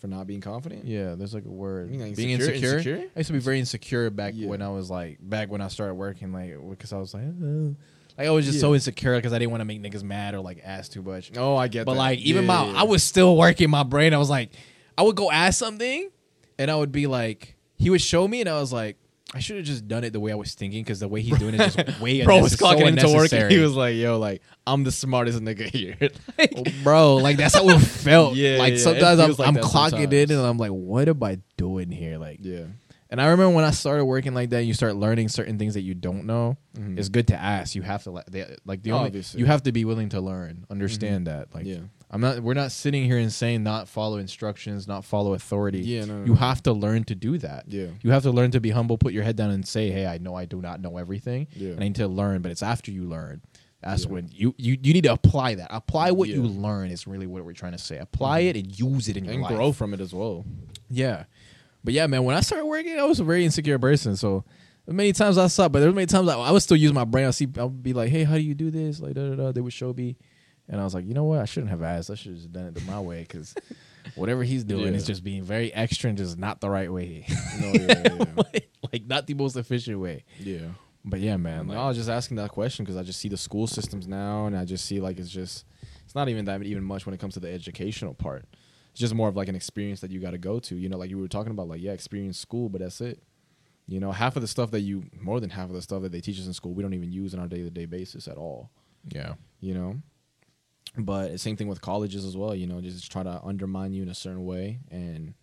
For not being confident. Yeah, there's like a word. Like being insecure- insecure. insecure? I used to be very insecure back Yeah. when I was like back when I started working like because I was like uh, like I was just so insecure because I didn't want to make niggas mad or like ask too much. Oh, I get that. But that. like even Yeah, my yeah, yeah. I was still working my brain. I was like I would go ask something and I would be like he would show me and I was like I should have just done it the way I was thinking because the way he's doing it is just way Bro was unnecess- so clocking into work and he was like, "Yo, like I'm the smartest nigga here." Like, Oh, bro. Like that's how it felt. Yeah, like yeah, sometimes I'm, like I'm clocking in and I'm like, what am I doing here? Like, yeah. And I remember when I started working like that, you start learning certain things that you don't know. Mhm. It's good to ask. You have to like, they, like the only you have to be willing to learn, understand that. Like, Yeah. I'm not. We're not sitting here and saying not follow instructions, not follow authority. Yeah, no, no, you no. have to learn to do that. Yeah. You have to learn to be humble, put your head down, and say, "Hey, I know I do not know everything, Yeah. and I need to learn." But it's after you learn. That's Yeah. when you, you you need to apply that. Apply what you Yeah. Mm-hmm. learn is really what we're trying to say. Apply it and use it in your And grow from it as well. Yeah, but yeah, man. When I started working, I was a very insecure person. So many times I saw, but there were many times I, I would still use my brain. I see, I would be like, "Hey, how do you do this?" Like, da da da. They would show me, and I was like, you know what? I shouldn't have asked. I should have just done it my way because whatever he's doing Yeah. is just being very extra and just not the right way. No, yeah, yeah. like not the most efficient way. yeah. But yeah, man. Like, I was just asking that question because I just see the school systems now, and I just see like it's just it's not even that even much when it comes to the educational part. It's just more of like an experience that you got to go to. You know, like you were talking about, like yeah, experience school, but that's it. You know, half of the stuff that you, more than half of the stuff that they teach us in school, we don't even use on our day to day basis at all. Yeah. You know, but same thing with colleges as well. You know, just try to undermine you in a certain way, and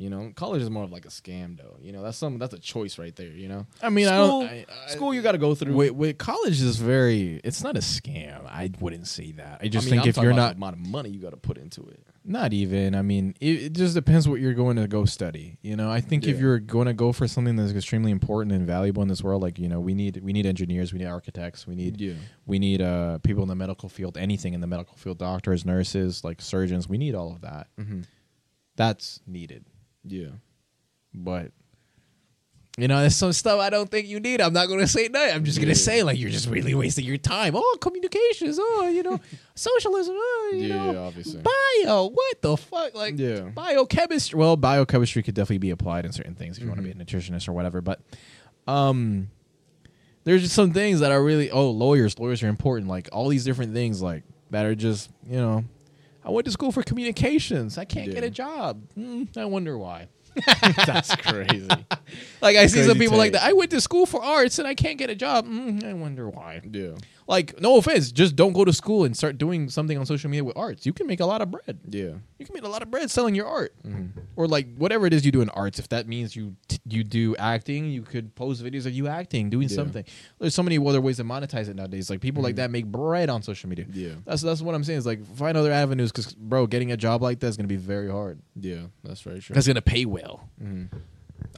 you know, college is more of like a scam, though. You know, that's some that's a choice right there. You know, I mean, School- I don't. I, I, school you got to go through. With, with college is very. It's not a scam. I wouldn't say that. I just I mean, think I'm if you're not the amount of money you got to put into it. Not even. I mean, it, it just depends what you're going to go study. You know, I think if you're going to go for something that's extremely important and valuable in this world, like you know, we need we need engineers, we need architects, we need Yeah. we need uh people in the medical field, anything in the medical field, doctors, nurses, like surgeons. We need all of that. Mm-hmm. That's needed. Yeah. But you know, there's some stuff I don't think you need. I'm not going to say no. I'm just going Yeah. to say like you're just really wasting your time. Oh, communications. Oh, you know, socialism. Oh, you Yeah, know, obviously. bio. What the fuck? Like Yeah. biochemistry. Well, biochemistry could definitely be applied in certain things if you want to be a Mhm. nutritionist or whatever. But um, there's just some things that are really oh lawyers. Lawyers are important. Like all these different things like that are just you know. I went to school for communications. I can't get a job. Hmm, I wonder why. That's crazy. Like I see some people like that. I went to school for arts and I can't get a job. Mm, I wonder why. yeah. Like no offense, just don't go to school and start doing something on social media with arts. You can make a lot of bread. Yeah. You can make a lot of bread selling your art, Mm-hmm. or like whatever it is you do in arts. If that means you t- you do acting, you could post videos of you acting, doing Yeah. something. There's so many other ways to monetize it nowadays. Like people like that make bread on social media. Yeah. That's that's what I'm saying. Is like find other avenues because bro, getting a job like that is gonna be very hard. Yeah. That's very true. That's gonna pay well. Mm-hmm.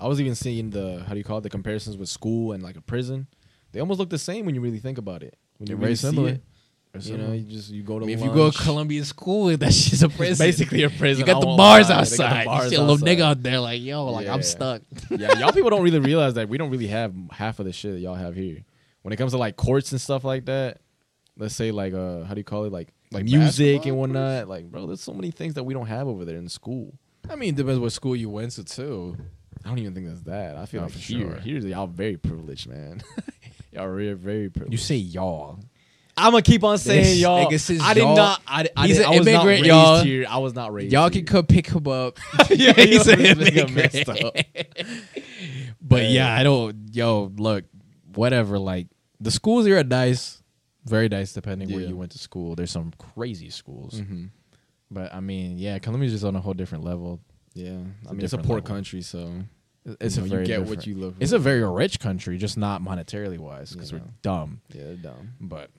I was even seeing the how do you call it the comparisons with school and like a prison. They almost look the same when you really think about it. When you very really similar. it. You know, you just you go to I mean, if you go to Colombia School, that shit's a prison. basically a prison. You got the bars lie. Got the outside. bars you see a little outside. nigga out there like, yo, like Yeah. I'm stuck. yeah, y'all people don't really realize that we don't really have half of the shit that y'all have here. When it comes to like courts and stuff like that, let's say like uh how do you call it like Like music and whatnot. Like bro, there's so many things that we don't have over there in school. I mean, it depends what school you went to too. I don't even think that's that. I feel No, like for here, sure. here's y'all very privileged, man. y'all really very privileged. You say y'all. I'm gonna keep on saying This y'all. nigga I did y'all. not. I, I, He's did, an I was not immigrant, raised y'all. here. I was not raised. Y'all here. can come pick him up. yeah, He's an immigrant. up. But Man. yeah, I don't. Yo, look, whatever. Like the schools here are nice, very nice, depending where you went to school. There's some crazy schools, Mm-hmm. but I mean, yeah, Colombia's just on a whole different level. Yeah, It's I a mean it's a poor level. country, so It's you a know, very you get different- what you look. It's a very rich country, just not monetarily wise, because Yeah. we're dumb. yeah, they're dumb. But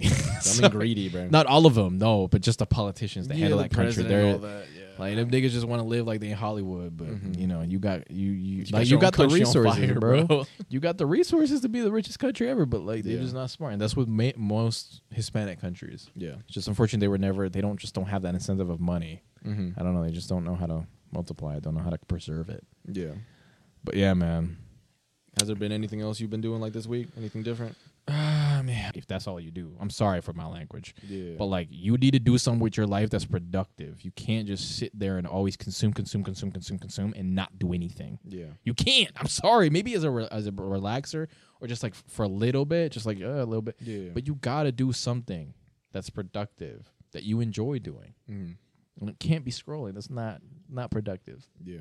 Dumb and greedy, bro. not all of them, no, but just the politicians that Yeah, handle the that country. They're all that, yeah. like them niggas just want to live like they in Hollywood, but Mhm. you know, you got you you, got like your you got the resources, fire, bro. bro. You got the resources to be the richest country ever, but like they're Yeah. just not smart, and that's what ma- most Hispanic countries. yeah. It's just unfortunate they were never. They don't just don't have that incentive of money. Mm-hmm. I don't know. They just don't know how to multiply it. Don't know how to preserve it. Yeah. But yeah, man. Has there been anything else you've been doing like this week? Anything different? Ah, man. If that's all you do, I'm sorry for my language. Yeah. But like you need to do something with your life that's productive. You can't just sit there and always consume, consume, consume, consume, consume, and not do anything. yeah. You can't. I'm sorry. Maybe as a re- as a relaxer or just like for a little bit, just like uh, a little bit. Yeah. But you gotta do something that's productive that you enjoy doing. mm-hmm. And it can't be scrolling. That's not not productive. Yeah.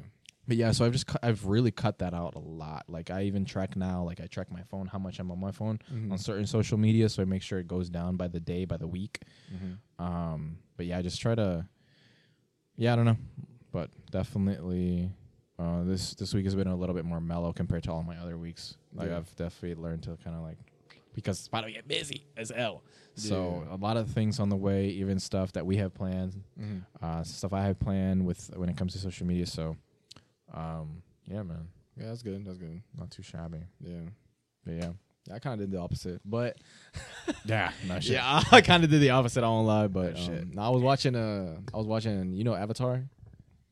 But yeah, so I've just cu- I've really cut that out a lot. Like I even track now. Like I track my phone, how much I'm on my phone Mhm. on certain social media, so I make sure it goes down by the day, by the week. Mm-hmm. Um, but yeah, I just try to. Yeah, I don't know, but definitely, uh, this this week has been a little bit more mellow compared to all my other weeks. Like Yeah. I've definitely learned to kind of like because it's about to get busy as hell. So Yeah. a lot of things on the way, even stuff that we have planned, Mm-hmm. uh, stuff I have planned with when it comes to social media. So, um, yeah, man, Yeah, that's good. That's good. not too shabby. Yeah. But yeah, Yeah, I kind of did the opposite, but yeah, no shit. yeah, I kind of did the opposite. I won't lie, but Oh, shit. um, no, I was watching. Uh, I was watching. You know, Avatar,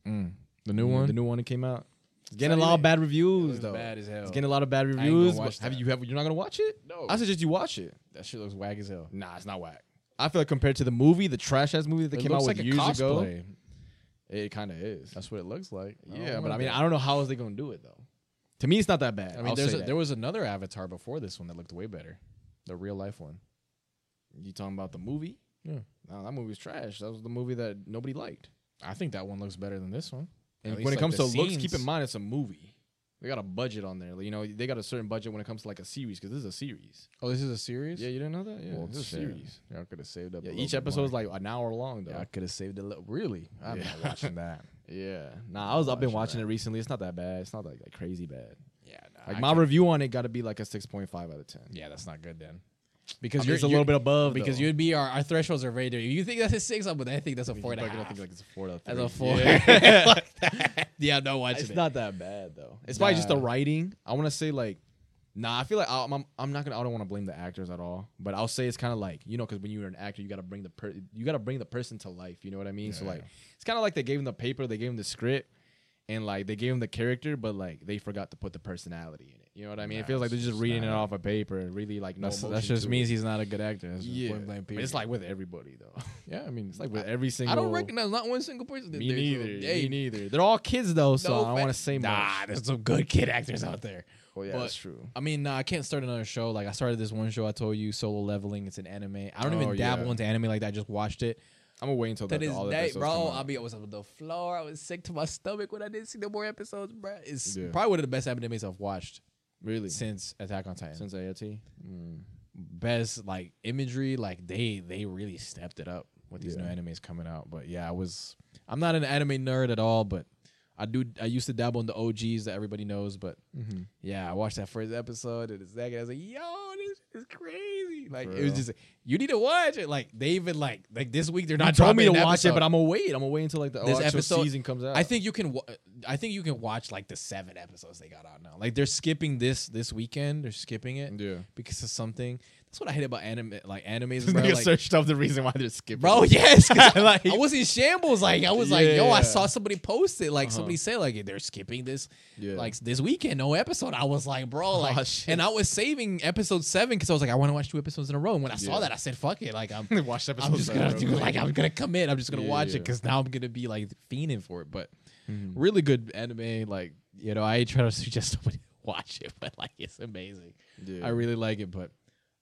Mm. the new one. the new one that came out. It's getting a lot of bad reviews, was though. bad as hell. It's getting a lot of bad gonna reviews. watch but Have you have you're not gonna watch it? no, I suggest you watch it. that shit looks wag as hell. Nah, it's not whack. I feel like compared to the movie, the trash ass movie that It came out looks with like a years ago, cosplay. It kind of is. That's what it looks like. yeah, but I mean, I don't know how is they gonna do it though. To me, it's not that bad. I mean, I'll there's say a, that. there was another Avatar before this one that looked way better, the real life one. you talking about the movie? Yeah. No, that movie was trash. That was the movie that nobody liked. I think that one looks better than this one. And At when least, it like, comes the to looks, keep scenes- in mind it's a movie. They got a budget on there. You know, they got a certain budget when it comes to like a series because this is a series. Oh, this is a series. Yeah, you didn't know that? Yeah, well, this is a series. Y'all could have saved up. Yeah, each episode is like an hour long though. Yeah, I could have saved a little. Really, I'm Yeah. not watching that. Yeah. Nah, I was. I've been Watching that. it recently. It's not that bad. It's not like, like crazy bad. Yeah, Like my review on it got to be like a six point five out of ten. Yeah, that's not good then. Because Because you're it's a little bit above because though. you'd be our, our thresholds are very different. You think that's a six, but I think that's a four and a Fucking, I half. think like it's a four out of That's a four. Yeah. yeah, no, watching it's it. not that bad though. It's probably just the writing. I want to say like, nah. I feel like I'm, I'm, I'm not gonna. I don't want to blame the actors at all. But I'll say it's kind of like you know, because when you're an actor, you gotta bring the per, you gotta bring the person to life. You know what I mean? So Yeah. like, it's kind of like they gave him the paper, they gave him the script, and like they gave him the character, but like they forgot to put the personality in it. You know what I mean? it feels like they're just reading it off a paper really like no. That just means it. he's not a good actor. That's yeah. it's like with everybody though. yeah, I mean, It's like with every single. I don't recognize not one single person. Me neither. hey, me neither. They're all kids though, so no I don't want to say much. Nah, there's some good kid actors out there. well, yeah, but- that's true. I mean, nah, I can't start another show. Like I started this one show I told you, Solo Leveling. It's an anime. I don't Oh, even dabble yeah. into anime like that. I just watched it. I'm gonna wait until To the, all day, bro. I'll be I was on the floor. I was sick to my stomach when I didn't see no more episodes, bro. It's Yeah. probably one of the best animes I've watched really since Attack on Titan. since AOT. Mm. best like imagery, like they they really stepped it up with these Yeah. new animes coming out. But yeah, I was I'm not an anime nerd at all, but I do I used to dabble in the OGs that everybody knows, but Mm-hmm. yeah, I watched that first episode and the second I was like, yo, this is crazy. Like For it was real. just you need to watch it. Like they even like like this week they're not Not told me to watch it, but I'm gonna wait. I'm gonna wait until like the This episode- season comes out. I think you can. wa- I think you can watch like the seven episodes they got out now. Like they're skipping this this weekend. They're skipping it Yeah. because of something. That's what I hate about anime, like animes, bro. nigga Like, searched up the reason why they're skipping. bro, yes, Like- I was in shambles. Like I was like, yo, Yeah. I saw somebody post it. Like Uh-huh. somebody say like they're skipping this, Yeah. like this weekend, no episode. I was like, bro, like, Oh, and I was saving episode seven because I was like, I want to watch two episodes in a row. And when I saw Yeah. that, I said, fuck it, like I'm. watch I'm just gonna do like I'm gonna commit. I'm just gonna Yeah, watch yeah. it because now I'm gonna be like fiending for it. But Mhm. really good anime. Like you know, I try to suggest somebody watch it, but like it's amazing. Yeah. I really like it. But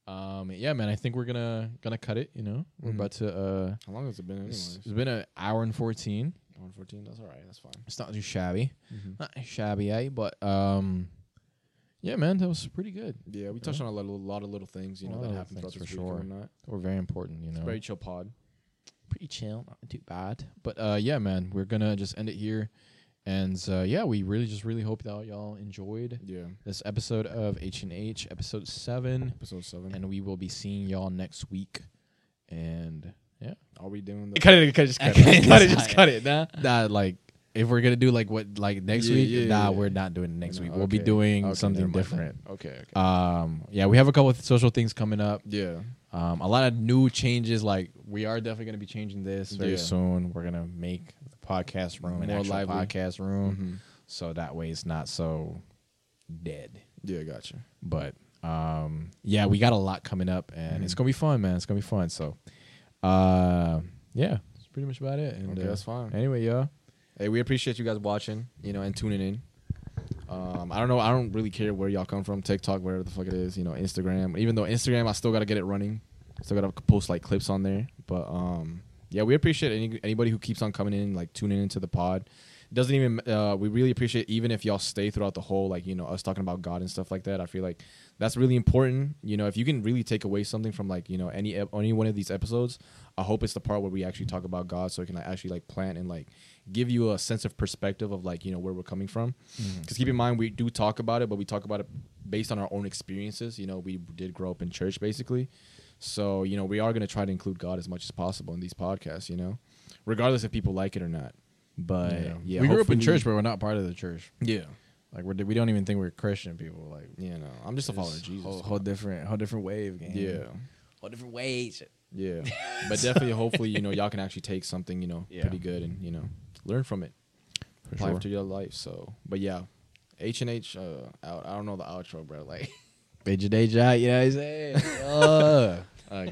um, yeah, man, I think we're gonna gonna cut it. You know, we're Mhm. about to. uh How long has it been? It's, Anyways, it's been an hour and fourteen. 114. That's all right. That's fine. It's not too shabby, Mhm. not shabby, eh? But um, yeah, man, that was pretty good. Yeah, we touched on a lot, a lot of little things, you A know, lot that of happened things throughout this for week sure. and whatnot. They very important. You know, Very chill pod. pretty chill, not too bad. But uh, yeah, man, we're gonna just end it here. And uh, yeah, we really just really hope that y'all enjoyed Yeah. this episode of H and H, episode seven, Episode seven. and we will be seeing y'all next week. And yeah, Are we doing the? cut it, cut, just cut it. Cut it, just cut it, nah. Nah, like if we're gonna do like what like next Yeah, week, yeah, nah, yeah. we're not doing it next No, week. We'll be doing Okay, something different. Okay. Okay. Um, yeah, we have a couple of social things coming up. yeah. Um, a lot of new changes. Like we are definitely going to be changing this very Yeah. soon. We're gonna make the podcast room an More actual lively. podcast room, Mhm. so that way it's not so dead. Yeah. Gotcha. But um, yeah, we got a lot coming up, and it's gonna be fun, man. It's gonna be fun. So, uh, yeah, that's pretty much about it. And Okay, uh, that's fine. Anyway, yeah, Hey, we appreciate you guys watching, you know, and tuning in. Um, I don't know. I don't really care where y'all come from, TikTok, wherever the fuck it is, you know, Instagram. Even though Instagram, I still gotta get it running. Still gotta post like clips on there. But um, yeah, we appreciate any anybody who keeps on coming in, like tuning into the pod. Doesn't even. Uh, we really appreciate even if y'all stay throughout the whole, like you know, us talking about God and stuff like that. I feel like that's really important. You know, if you can really take away something from like you know any any one of these episodes, I hope it's the part where we actually talk about God, so it can like, actually like plant and like give you a sense of perspective of like you know where we're coming from. Because keep in mind, we do talk about it, but we talk about it based on our own experiences. You know, we did grow up in church basically, so you know we are going to try to include God as much as possible in these podcasts. You know, regardless if people like it or not. But yeah, we grew up in church, but we're not part of the church. Yeah, Like we're we don't even think we're Christian people. Like you know, I'm just a follower of Jesus. Whole, whole different, whole different wave. Gang. yeah. whole different ways. Yeah, but definitely, hopefully, you know, y'all can actually take something, you know, Yeah. pretty good and you know, learn from it, For apply sure. it to your life. So, but yeah, H and H uh, out. I don't know the outro, bro. Like, Beija Deja, you know what I'm saying? uh. I